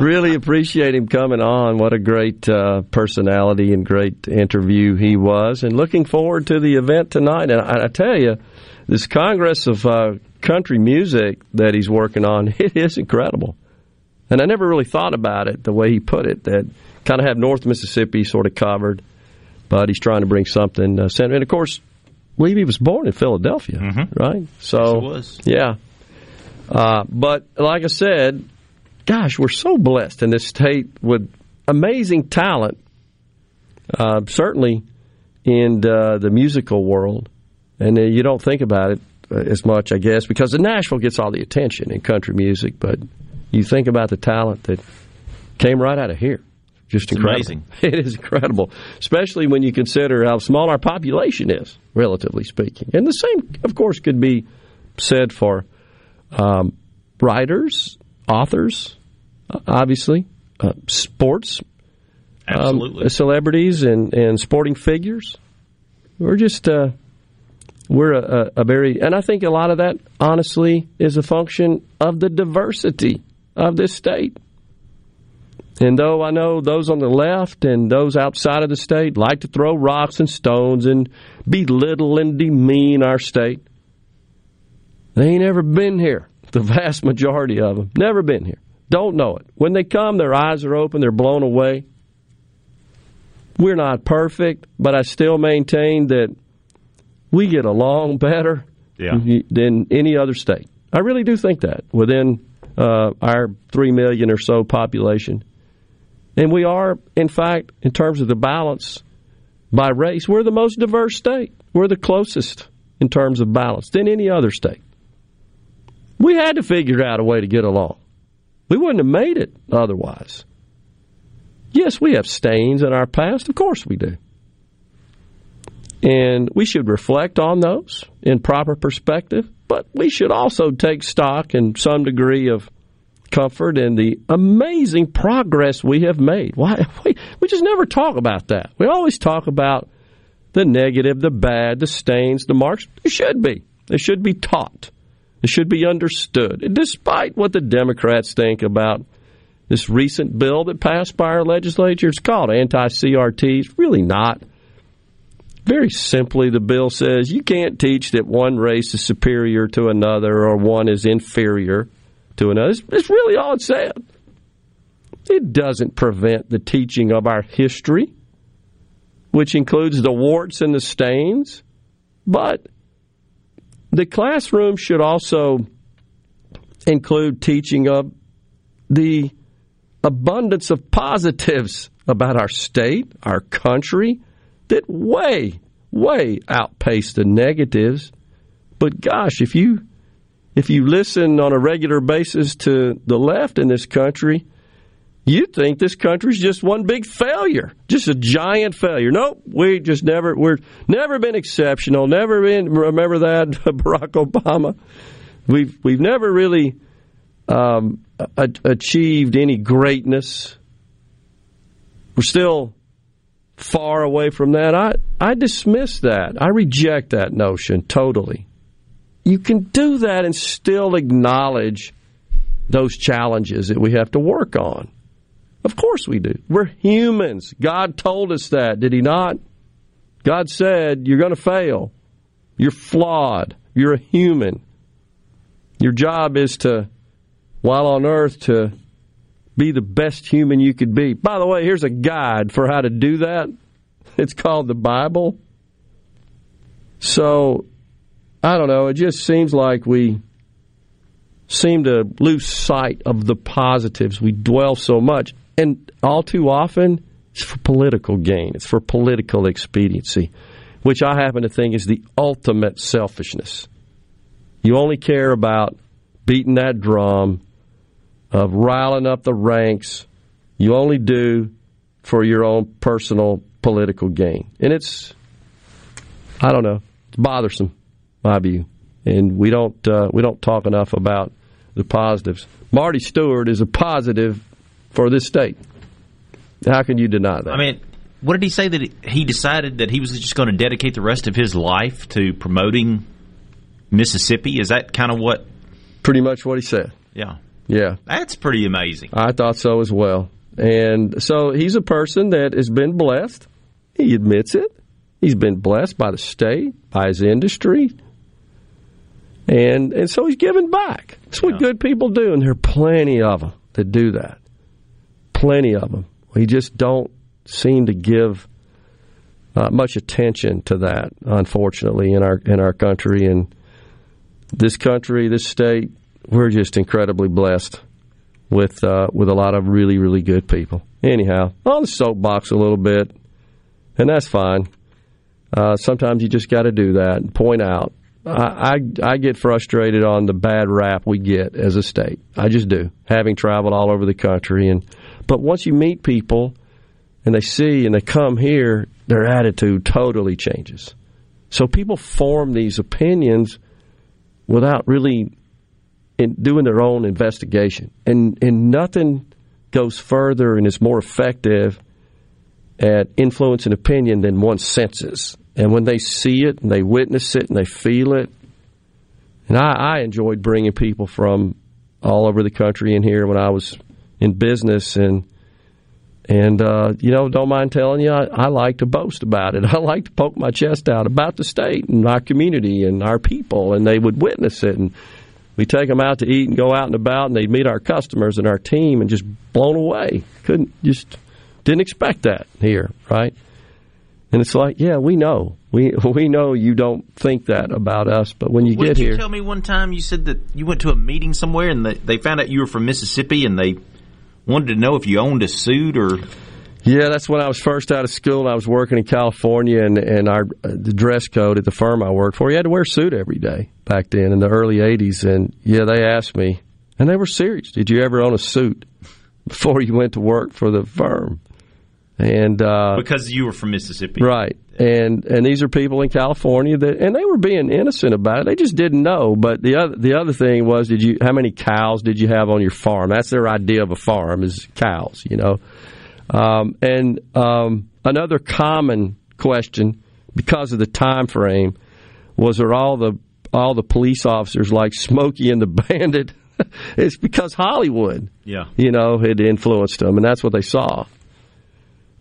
S4: really appreciate him coming on. What a great uh, personality and great interview he was. And looking forward to the event tonight. And I, I tell you, this Congress of uh, Country Music that he's working on, it is incredible. And I never really thought about it the way he put it, that kind of have North Mississippi sort of covered, but he's trying to bring something. Uh, center. And of course, he was born in Philadelphia, right? So,
S34: Mm-hmm. Yes,
S4: yeah. Uh, but like I said, gosh, we're so blessed in this state with amazing talent, uh, certainly in uh, the musical world. And uh, you don't think about it uh, as much, I guess, because the Nashville gets all the attention in country music. But you think about the talent that came right out of here. Just
S34: It's
S4: incredible.
S34: amazing.
S4: It is incredible, especially when you consider how small our population is, relatively speaking. And the same, of course, could be said for um, writers, authors, obviously, uh, sports, um, celebrities, and, and sporting figures. We're just uh, we're a, a, a very, and I think a lot of that, honestly, is a function of the diversity of this state. And though I know those on the left and those outside of the state like to throw rocks and stones and belittle and demean our state, they ain't ever been here. The vast majority of them never been here. Don't know it. When they come, their eyes are open, they're blown away. We're not perfect, but I still maintain that we get along better
S34: Yeah.
S4: than any other state. I really do think that within uh, our three million or so population, and we are, in fact, in terms of the balance by race, we're the most diverse state. We're the closest in terms of balance than any other state. We had to figure out a way to get along. We wouldn't have made it otherwise. Yes, we have stains in our past. Of course we do. And we should reflect on those in proper perspective, but we should also take stock in some degree of comfort in the amazing progress we have made. Why we, we just never talk about that. We always talk about the negative, the bad, the stains, the marks. It should be. They should be taught. They should be understood. Despite what the Democrats think about this recent bill that passed by our legislature, it's called anti-CRT. It's really not. Very simply, the bill says you can't teach that one race is superior to another or one is inferior to another. It's, really all it said. It doesn't prevent the teaching of our history, which includes the warts and the stains, but the classroom should also include teaching of the abundance of positives about our state, our country, that way, way outpace the negatives. But gosh, if you if you listen on a regular basis to the left in this country, you think this country's just one big failure, just a giant failure. Nope, we just never we're never been exceptional. Never been. Remember that Barack Obama. We've we've never really um, a- achieved any greatness. We're still far away from that. I I dismiss that. I reject that notion totally. You can do that and still acknowledge those challenges that we have to work on. Of course we do. We're humans. God told us that, did he not? God said, you're going to fail. You're flawed. You're a human. Your job is to, while on earth, to be the best human you could be. By the way, here's a guide for how to do that. It's called the Bible. So, I don't know. It just seems like we seem to lose sight of the positives. We dwell so much. And all too often, it's for political gain, it's for political expediency, which I happen to think is the ultimate selfishness. You only care about beating that drum, of riling up the ranks. You only do for your own personal political gain. And it's, I don't know, it's bothersome, my view. And we don't uh, we don't talk enough about the positives. Marty Stuart is a positive for this state. How can you deny that?
S34: I mean, what did he say that he decided that he was just going to dedicate the rest of his life to promoting Mississippi? Is that kind of what?
S4: Pretty much what he said.
S34: Yeah,
S4: Yeah.
S34: that's pretty amazing.
S4: I thought so as well. And so he's a person that has been blessed. He admits it. He's been blessed by the state, by his industry. And and so he's giving back. That's what good people do, and there are plenty of them that do that. Plenty of them. We just don't seem to give uh, much attention to that, unfortunately, in our in our country and this country, this state. We're just incredibly blessed with uh, with a lot of really really good people. Anyhow, on the soapbox a little bit, and that's fine. Uh, sometimes you just got to do that and point out. I, I I get frustrated on the bad rap we get as a state. I just do, having traveled all over the country. And but once you meet people and they see and they come here, their attitude totally changes. So people form these opinions without really in doing their own investigation, and and nothing goes further and is more effective at influencing opinion than one's senses. And when they see it and they witness it and they feel it, and I, I enjoyed bringing people from all over the country in here when I was in business and. And, uh, you know, don't mind telling you, I, I like to boast about it. I like to poke my chest out about the state and our community and our people, and they would witness it. And we take them out to eat and go out and about, and they'd meet our customers and our team and just blown away. Couldn't, just didn't expect that here, right? And it's like, yeah, we know. We we know you don't think that about us, but when you
S34: What
S4: get
S34: did you
S4: here,
S34: tell me one time? You said that you went to a meeting somewhere and they, they found out you were from Mississippi and they wanted to know if you owned a suit or.
S4: Yeah, that's when I was first out of school. I was working in California, and and our the dress code at the firm I worked for, you had to wear a suit every day back then in the early '80s. And yeah, they asked me, and they were serious. Did you ever own a suit before you went to work for the firm? And uh,
S34: Because you were from Mississippi.
S4: Right. And and these are people in California that and they were being innocent about it. They just didn't know. But the other the other thing was did you how many cows did you have on your farm? That's their idea of a farm is cows, you know. Um, and um, another common question because of the time frame was are all the all the police officers like Smokey and the Bandit? it's because Hollywood
S34: Yeah.
S4: you know, had influenced them, and that's what they saw.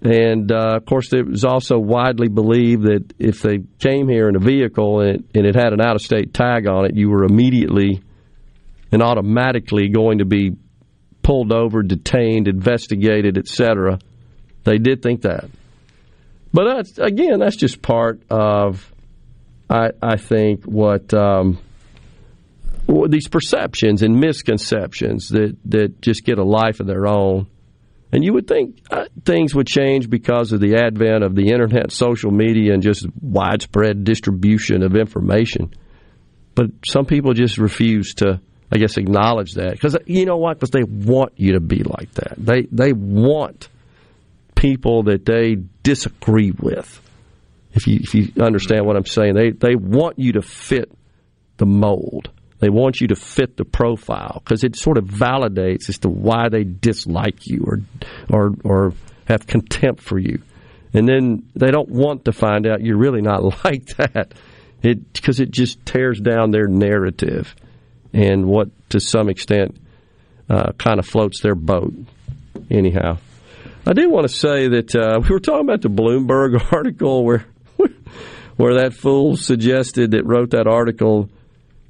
S4: And uh, of course, it was also widely believed that if they came here in a vehicle and it, and it had an out of state tag on it, you were immediately and automatically going to be pulled over, detained, investigated, etc. They did think that. But that's, again, that's just part of, I, I think, what um, these perceptions and misconceptions that, that just get a life of their own. And you would think uh, things would change because of the advent of the internet, social media, and just widespread distribution of information. But some people just refuse to, I guess, acknowledge that because you know what? Because they want you to be like that. They they want people that they disagree with. If you if you understand what I'm saying, they they want you to fit the mold. They want you to fit the profile because it sort of validates as to why they dislike you or or or have contempt for you. And then they don't want to find out you're really not like that. It because it just tears down their narrative and what to some extent uh, kind of floats their boat. Anyhow, I do want to say that uh, we were talking about the Bloomberg article where where that fool suggested that wrote that article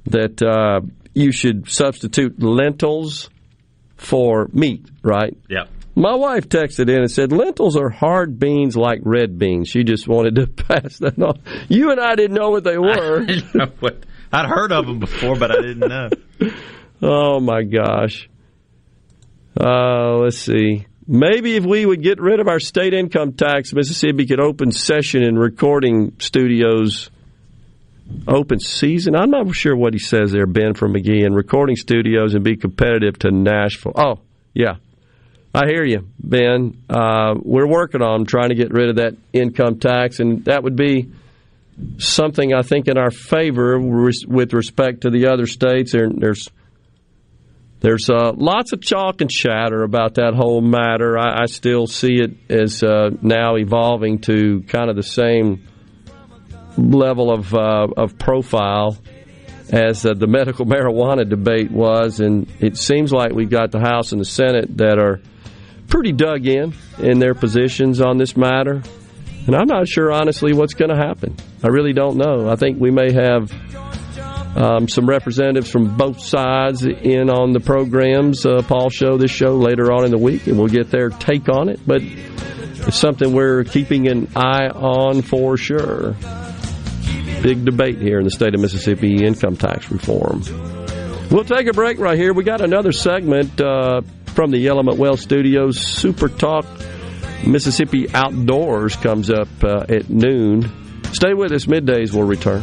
S4: that uh, you should substitute lentils for meat, right?
S34: Yeah.
S4: My wife texted in and said lentils are hard beans like red beans. She just wanted to pass that on. You and I didn't know what they were.
S34: I'd heard of them before, but I didn't know.
S4: oh my gosh. Uh, let's see. Maybe if we would get rid of our state income tax, Mississippi could open session in recording studios open season. I'm not sure what he says there, Ben from Magee, and recording studios and be competitive to Nashville. Oh, yeah. I hear you, Ben. Uh, we're working on trying to get rid of that income tax, and that would be something I think in our favor with respect to the other states. There's there's uh, lots of chalk and chatter about that whole matter. I, I still see it as uh, now evolving to kind of the same level of uh, of profile as uh, the medical marijuana debate was, and it seems like we've got the House and the Senate that are pretty dug in in their positions on this matter. And I'm not sure, honestly, what's going to happen. I really don't know. I think we may have um, some representatives from both sides in on the programs, uh, Paul show, this show later on in the week, and we'll get their take on it. But it's something we're keeping an eye on for sure. Big debate here in the state of Mississippi income tax reform. We'll take a break right here. We got another segment uh, from the Element Wealth Studios. Super Talk Mississippi Outdoors comes up uh, at noon. Stay with us. Middays will return.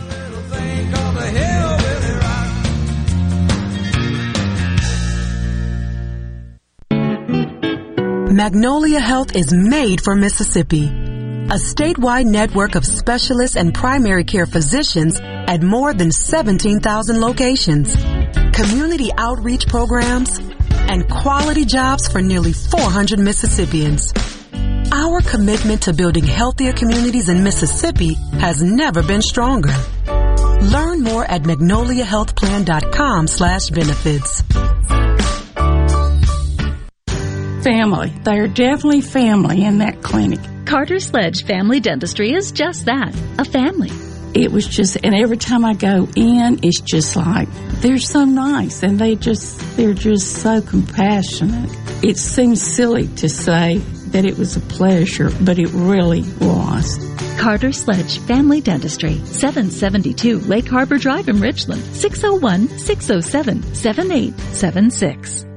S21: Magnolia Health is made for Mississippi. A statewide network of specialists and primary care physicians at more than 17,000 locations. Community outreach programs and quality jobs for nearly 400 Mississippians. Our commitment to building healthier communities in Mississippi has never been stronger. Learn more at magnoliahealthplan.com slash benefits.
S35: Family. They're definitely family in that clinic.
S36: Carter Sledge Family Dentistry is just that, a family.
S35: It was just, and every time I go in, it's just like, they're so nice and they just, they're just so compassionate. It seems silly to say that it was a pleasure, but it really was.
S36: Carter Sledge Family Dentistry, 772 Lake Harbor Drive in Richland, 601 607 7876.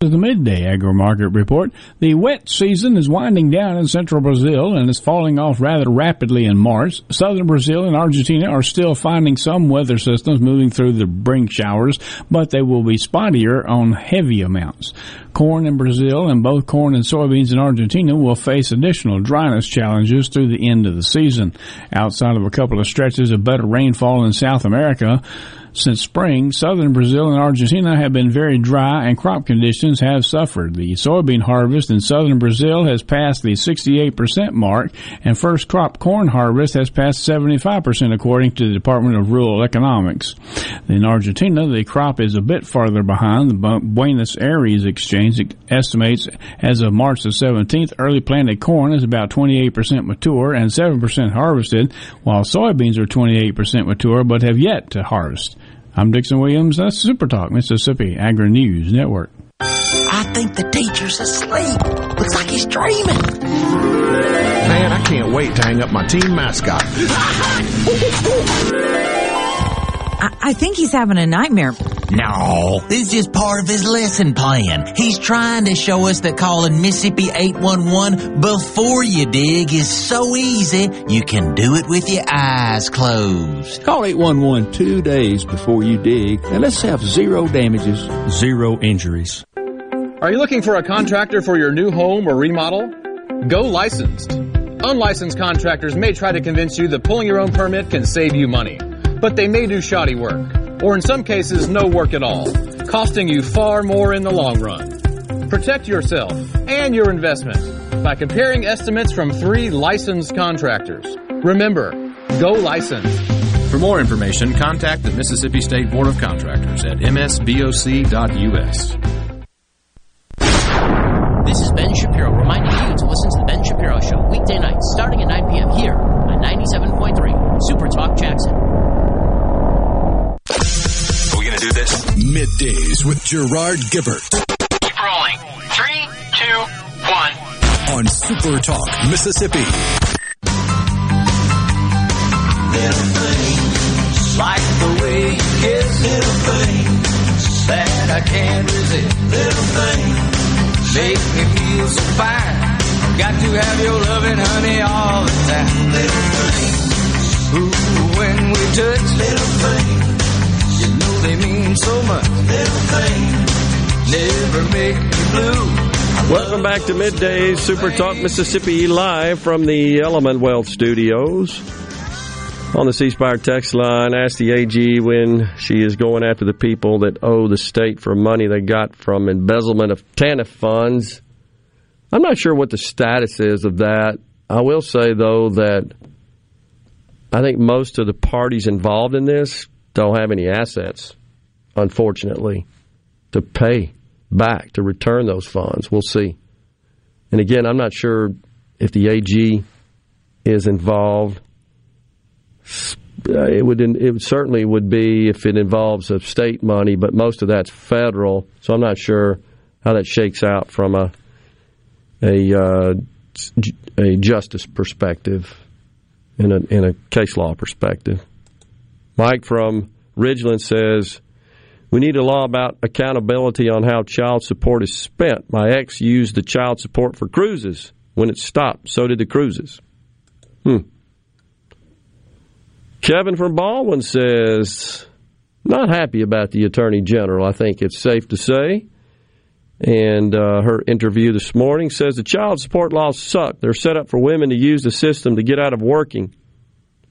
S16: To the midday agri market report, the wet season is winding down in central Brazil and is falling off rather rapidly in March. Southern Brazil and Argentina are still finding some weather systems moving through the spring showers, but they will be spottier on heavy amounts. Corn in Brazil and both corn and soybeans in Argentina will face additional dryness challenges through the end of the season. Outside of a couple of stretches of better rainfall in South America, since spring, southern Brazil and Argentina have been very dry and crop conditions have suffered. The soybean harvest in southern Brazil has passed the 68% mark and first crop corn harvest has passed 75% according to the Department of Rural Economics. In Argentina, the crop is a bit farther behind. The Buenos Aires Exchange estimates as of March the 17th, early planted corn is about 28% mature and 7% harvested, while soybeans are 28% mature but have yet to harvest. I'm Dixon Williams. That's Super Talk, Mississippi Agri News Network.
S37: I think the teacher's asleep. Looks like he's dreaming.
S10: Man, I can't wait to hang up my team mascot.
S38: I, I think he's having a nightmare.
S37: No, this is just part of his lesson plan. He's trying to show us that calling Mississippi 811 before you dig is so easy, you can do it with your eyes closed.
S39: Call 811 two days before you dig, and let's have zero damages, zero injuries.
S40: Are you looking for a contractor for your new home or remodel? Go licensed. Unlicensed contractors may try to convince you that pulling your own permit can save you money, but they may do shoddy work or in some cases no work at all, costing you far more in the long run. Protect yourself and your investment by comparing estimates from three licensed contractors. Remember, go licensed.
S41: For more information, contact the Mississippi State Board of Contractors at msboc.us.
S13: Middays with Gerard Gibert
S42: Keep rolling. Three, two, one.
S13: on Super Talk, Mississippi.
S27: Little things like the way you kiss little things that I can't resist. Little things make me feel so fine. Got to have your loving, honey, all the time. Little things, ooh, when we touch little things, you know they mean so much. Little things never make blue.
S4: Welcome back to Middays Super Talk Mississippi live from the Element Wealth Studios. On the C Spire text line, ask the AG when she is going after the people that owe the state for money they got from embezzlement of TANF funds. I'm not sure what the status is of that. I will say, though, that I think most of the parties involved in this don't have any assets, unfortunately, to pay back, to return those funds. We'll see. And again, I'm not sure if the AG is involved. Uh, It would it certainly would be if it involves of state money, but most of that's federal. So I'm not sure how that shakes out from a a uh, a justice perspective in a in a case law perspective. Mike from Ridgeland says we need a law about accountability on how child support is spent. My ex used the child support for cruises. When it stopped, so did the cruises. Hmm. Kevin from Baldwyn says, not happy about the Attorney General, I think it's safe to say. And uh, her interview this morning says the child support laws suck. They're set up for women to use the system to get out of working.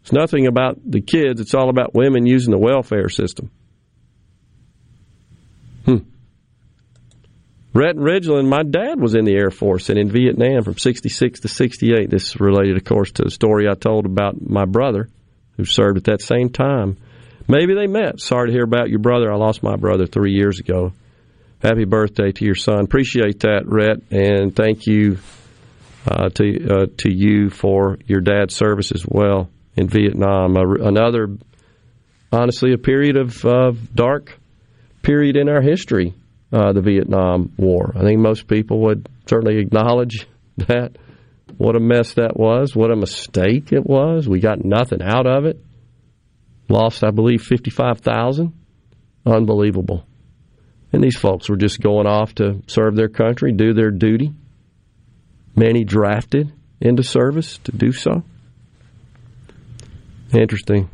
S4: It's nothing about the kids, it's all about women using the welfare system. Hmm. Rhett and Ridgeland, my dad was in the Air Force and in Vietnam from 66 to 68. This is related, of course, to the story I told about my brother who served at that same time. Maybe they met. Sorry to hear about your brother. I lost my brother three years ago. Happy birthday to your son. Appreciate that, Rhett, and thank you uh, to uh, to you for your dad's service as well in Vietnam. Another, honestly, a period of uh, dark period in our history, uh, the Vietnam War. I think most people would certainly acknowledge that. What a mess that was. What a mistake it was. We got nothing out of it. Lost, I believe, 55,000. Unbelievable. And these folks were just going off to serve their country, do their duty. Many drafted into service to do so. Interesting.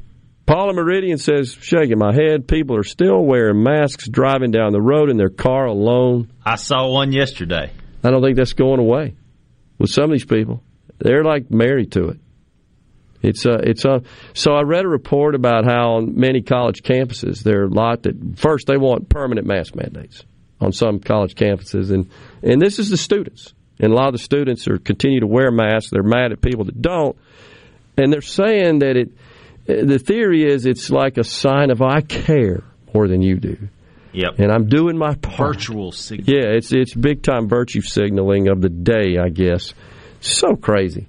S4: Paula Meridian says, shaking my head, people are still wearing masks driving down the road in their car alone.
S34: I saw one yesterday.
S4: I don't think that's going away with some of these people. They're like married to it. It's uh, it's uh, so I read a report about how on many college campuses there are a lot that first they want permanent mask mandates on some college campuses and and this is the students and a lot of the students are continue to wear masks. They're mad at people that don't, and they're saying that it. The theory is it's like a sign of I care more than you do.
S34: Yep.
S4: And I'm doing my part.
S34: Virtual signal.
S4: Yeah, it's it's big time virtue signaling of the day, I guess. So crazy.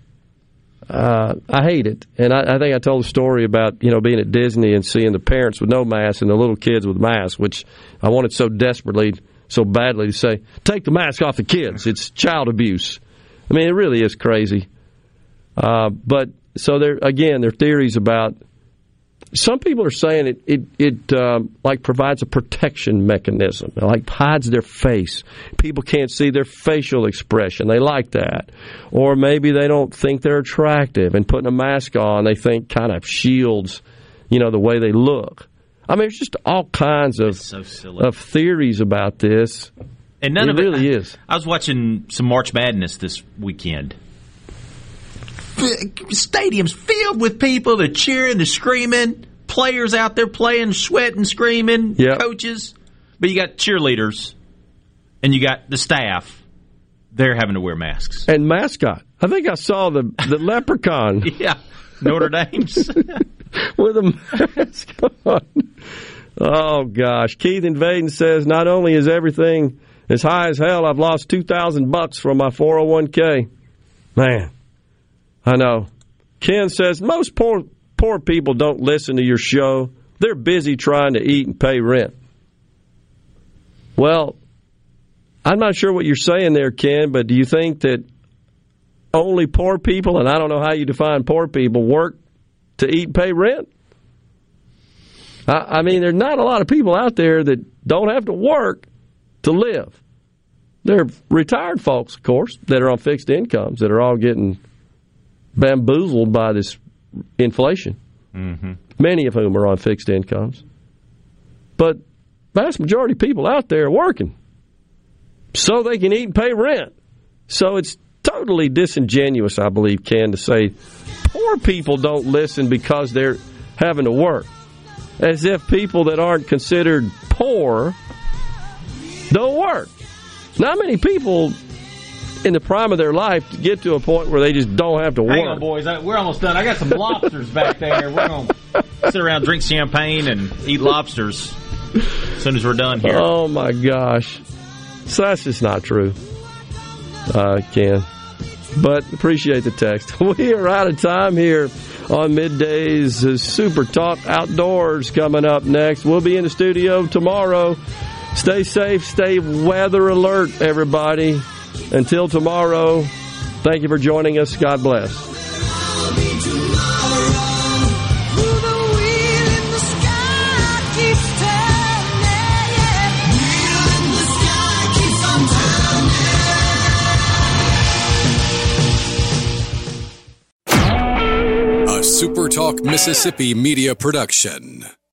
S4: Uh, I hate it, and I, I think I told a story about you know being at Disney and seeing the parents with no masks and the little kids with masks, which I wanted so desperately, so badly to say, take the mask off the kids. It's child abuse. I mean, it really is crazy. Uh, but so there again, there are theories about. Some people are saying it it it um, like provides a protection mechanism, it like hides their face. People can't see their facial expression. They like that, or maybe they don't think they're attractive, and putting a mask on they think kind of shields, you know, the way they look. I mean, there's just all kinds of
S34: so
S4: of theories about this.
S34: And none
S4: it
S34: of it
S4: really is.
S34: I was watching some March Madness this weekend. Stadiums filled with people. They're cheering, they're screaming. Players out there playing, sweating, screaming.
S4: Yep.
S34: Coaches. But you got cheerleaders and you got the staff. They're having to wear masks.
S4: And mascot. I think I saw the the leprechaun.
S34: Yeah. Notre Dame's.
S4: with a mask on. Oh gosh, Keith in Vaiden says not only is everything as high as hell, I've lost two thousand bucks from my four hundred one k. Man, I know. Ken says most poor poor people don't listen to your show. They're busy trying to eat and pay rent. Well, I'm not sure what you're saying there, Ken, but do you think that only poor people, and I don't know how you define poor people, work to eat and pay rent? I, I mean, there's not a lot of people out there that don't have to work to live. There are retired folks, of course, that are on fixed incomes that are all getting bamboozled by this inflation.
S34: Mm-hmm.
S4: Many of whom are on fixed incomes. But vast majority of people out there are working so they can eat and pay rent. So it's totally disingenuous, I believe, Ken, to say poor people don't listen because they're having to work. As if people that aren't considered poor don't work. Not many people in the prime of their life to get to a point where they just don't have to work.
S34: Hang on, boys. I, we're almost done. I got some lobsters back there. We're going to sit around, drink champagne, and eat lobsters as soon as we're done here.
S4: Oh my gosh. So that's just not true. Uh, Ken. But appreciate the text. We are out of time here on middays. Super Talk Outdoors coming up next. We'll be in the studio tomorrow. Stay safe, stay weather alert, everybody. Until tomorrow, thank you for joining us. God bless.
S13: A SuperTalk Mississippi media production.